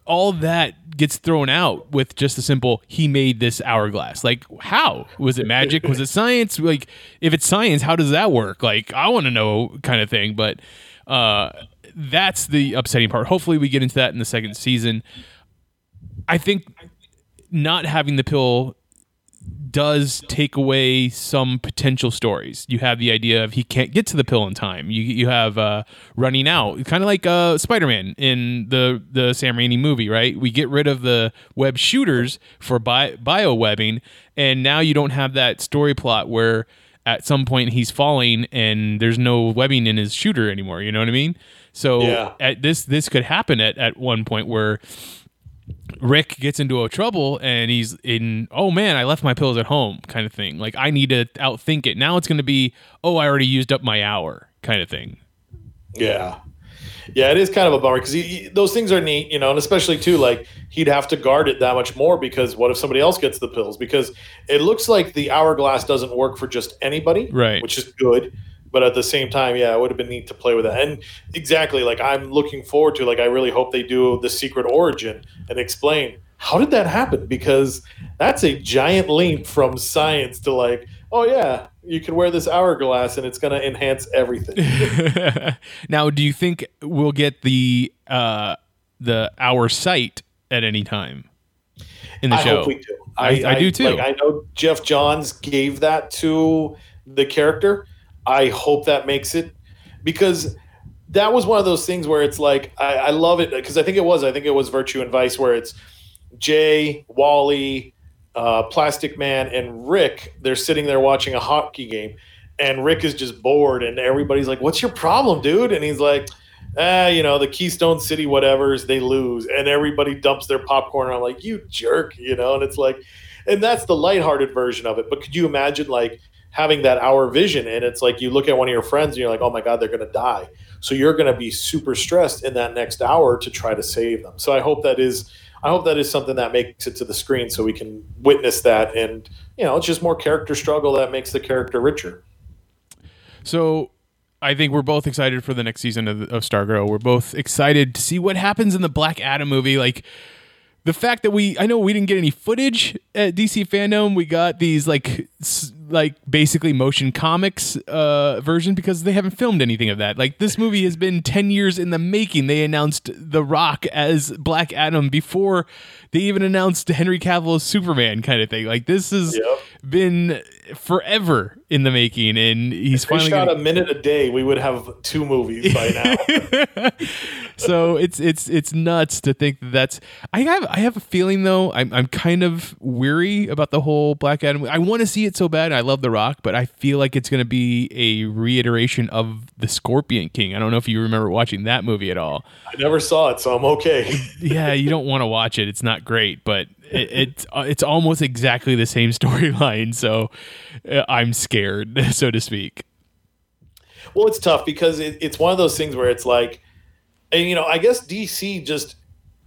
all that gets thrown out with just a simple he made this hourglass. Like how? Was it magic? Was it science? Like if it's science, how does that work? Like I want to know kind of thing, but uh that's the upsetting part. Hopefully we get into that in the second season. I think not having the pill does take away some potential stories. You have the idea of he can't get to the pill in time. You you have uh, running out, kind of like uh, Spider Man in the the Sam Raimi movie, right? We get rid of the web shooters for bi- bio webbing, and now you don't have that story plot where at some point he's falling and there's no webbing in his shooter anymore. You know what I mean? So Yeah. at this this could happen at at one point where Rick gets into a trouble and he's in oh man I left my pills at home kind of thing like I need to outthink it now it's going to be oh I already used up my hour kind of thing Yeah. Yeah, it is kind of a bummer because those things are neat, you know, and especially too, like he'd have to guard it that much more because what if somebody else gets the pills? Because it looks like the hourglass doesn't work for just anybody, Right. Which is good, but at the same time, yeah, it would have been neat to play with that. And exactly, like I'm looking forward to, like I really hope they do the secret origin and explain how did that happen because that's a giant leap from science to like, oh yeah, you can wear this hourglass and it's going to enhance everything. now do you think we'll get the uh the hour sight at any time in the show? I show hope we do. I- I do too. Like, I know Geoff Johns gave that to the character. I hope that makes it because that was one of those things where it's like I, I love it because I think it was I think it was Virtue and Vice where it's Jay, Wally, uh, Plastic Man, and Rick. They're sitting there watching a hockey game, and Rick is just bored, and everybody's like, "What's your problem, dude?" And he's like. Ah, you know, the Keystone City whatevers, they lose, and everybody dumps their popcorn. I'm like, you jerk, you know, and it's like, and that's the lighthearted version of it. But could you imagine like having that hour vision and it's like you look at one of your friends and you're like, oh my God, they're gonna die. So you're gonna be super stressed in that next hour to try to save them. So I hope that is I hope that is something that makes it to the screen so we can witness that and you know, it's just more character struggle that makes the character richer. So I think we're both excited for the next season of, of Stargirl. We're both excited to see what happens in the Black Adam movie. Like the fact that we, I know we didn't get any footage at DC Fandom. We got these like, like basically motion comics uh, version because they haven't filmed anything of that. Like this movie has been ten years in the making. They announced The Rock as Black Adam before they even announced Henry Cavill as Superman, kind of thing. Like this is Yep. Been forever in the making, and he's If finally shot gonna, a minute a day, we would have two movies by now. so it's it's it's nuts to think that that's I have I have a feeling though I'm I'm kind of weary about the whole Black Adam. I want to see it so bad. I love The Rock, but I feel like it's going to be a reiteration of the Scorpion King. I don't know if you remember watching that movie at all. I never saw it, so I'm okay. Yeah, you don't want to watch it. It's not great, but it, it's uh, it's almost exactly the same storyline. So uh, I'm scared, so to speak. Well, it's tough because it, it's one of those things where it's like, and you know, I guess DC just,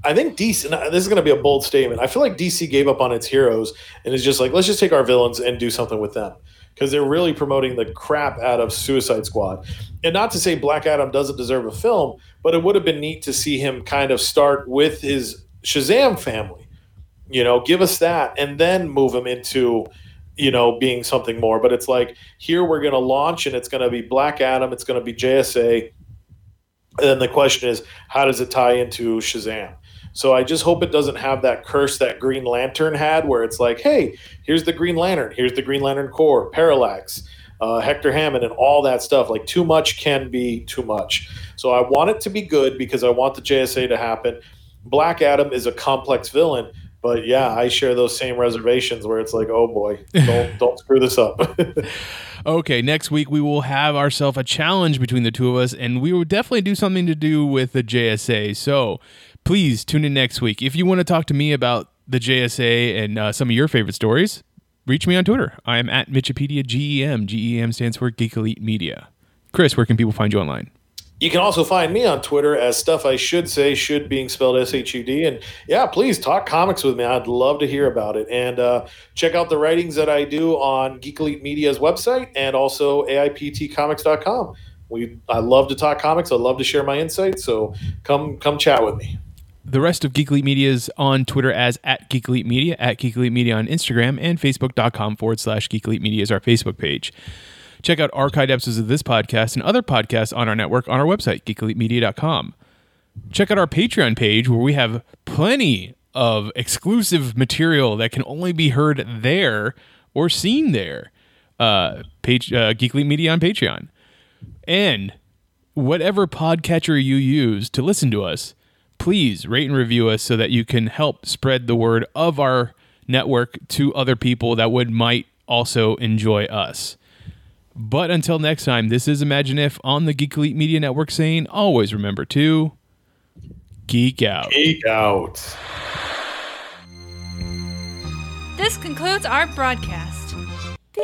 I think DC, this is going to be a bold statement. I feel like DC gave up on its heroes and is just like, let's just take our villains and do something with them because they're really promoting the crap out of Suicide Squad. And not to say Black Adam doesn't deserve a film, but it would have been neat to see him kind of start with his Shazam family. You know, give us that and then move him into you know, being something more. But it's like here we're going to launch, and it's going to be Black Adam, it's going to be JSA, and then the question is, how does it tie into Shazam? So I just hope it doesn't have that curse that Green Lantern had, where it's like, hey, here's the Green Lantern, here's the Green Lantern Corps, Parallax, uh, Hector Hammond, and all that stuff. Like too much can be too much. So I want it to be good because I want the JSA to happen. Black Adam is a complex villain, but yeah, I share those same reservations where it's like, oh boy, don't don't screw this up. Okay, next week we will have ourselves a challenge between the two of us, and we will definitely do something to do with the JSA. So please tune in next week. If you want to talk to me about the JSA and uh, some of your favorite stories, reach me on Twitter. I am at Mitchipedia GEM. GEM stands for Geek Elite Media. Chris, where can people find you online? You can also find me on Twitter as stuff I should say should being spelled S H U D. And yeah, please talk comics with me. I'd love to hear about it. And uh, check out the writings that I do on Geek Elite Media's website and also AIPTcomics.com. We I love to talk comics. I love to share my insights. So come come chat with me. the rest of Geek Elite Media is on Twitter as at Geek Media, at Geek Media on Instagram, and Facebook.com forward slash Geek Media is our Facebook page. Check out archived episodes of this podcast and other podcasts on our network on our website, geekelitemedia.com. Check out our Patreon page where we have plenty of exclusive material that can only be heard there or seen there. Uh, page, uh, Media on Patreon. And whatever podcatcher you use to listen to us, please rate and review us so that you can help spread the word of our network to other people that would might also enjoy us. But until next time, this is Imagine If on the Geek Elite Media Network saying always remember to geek out. Geek out. This concludes our broadcast. Beep.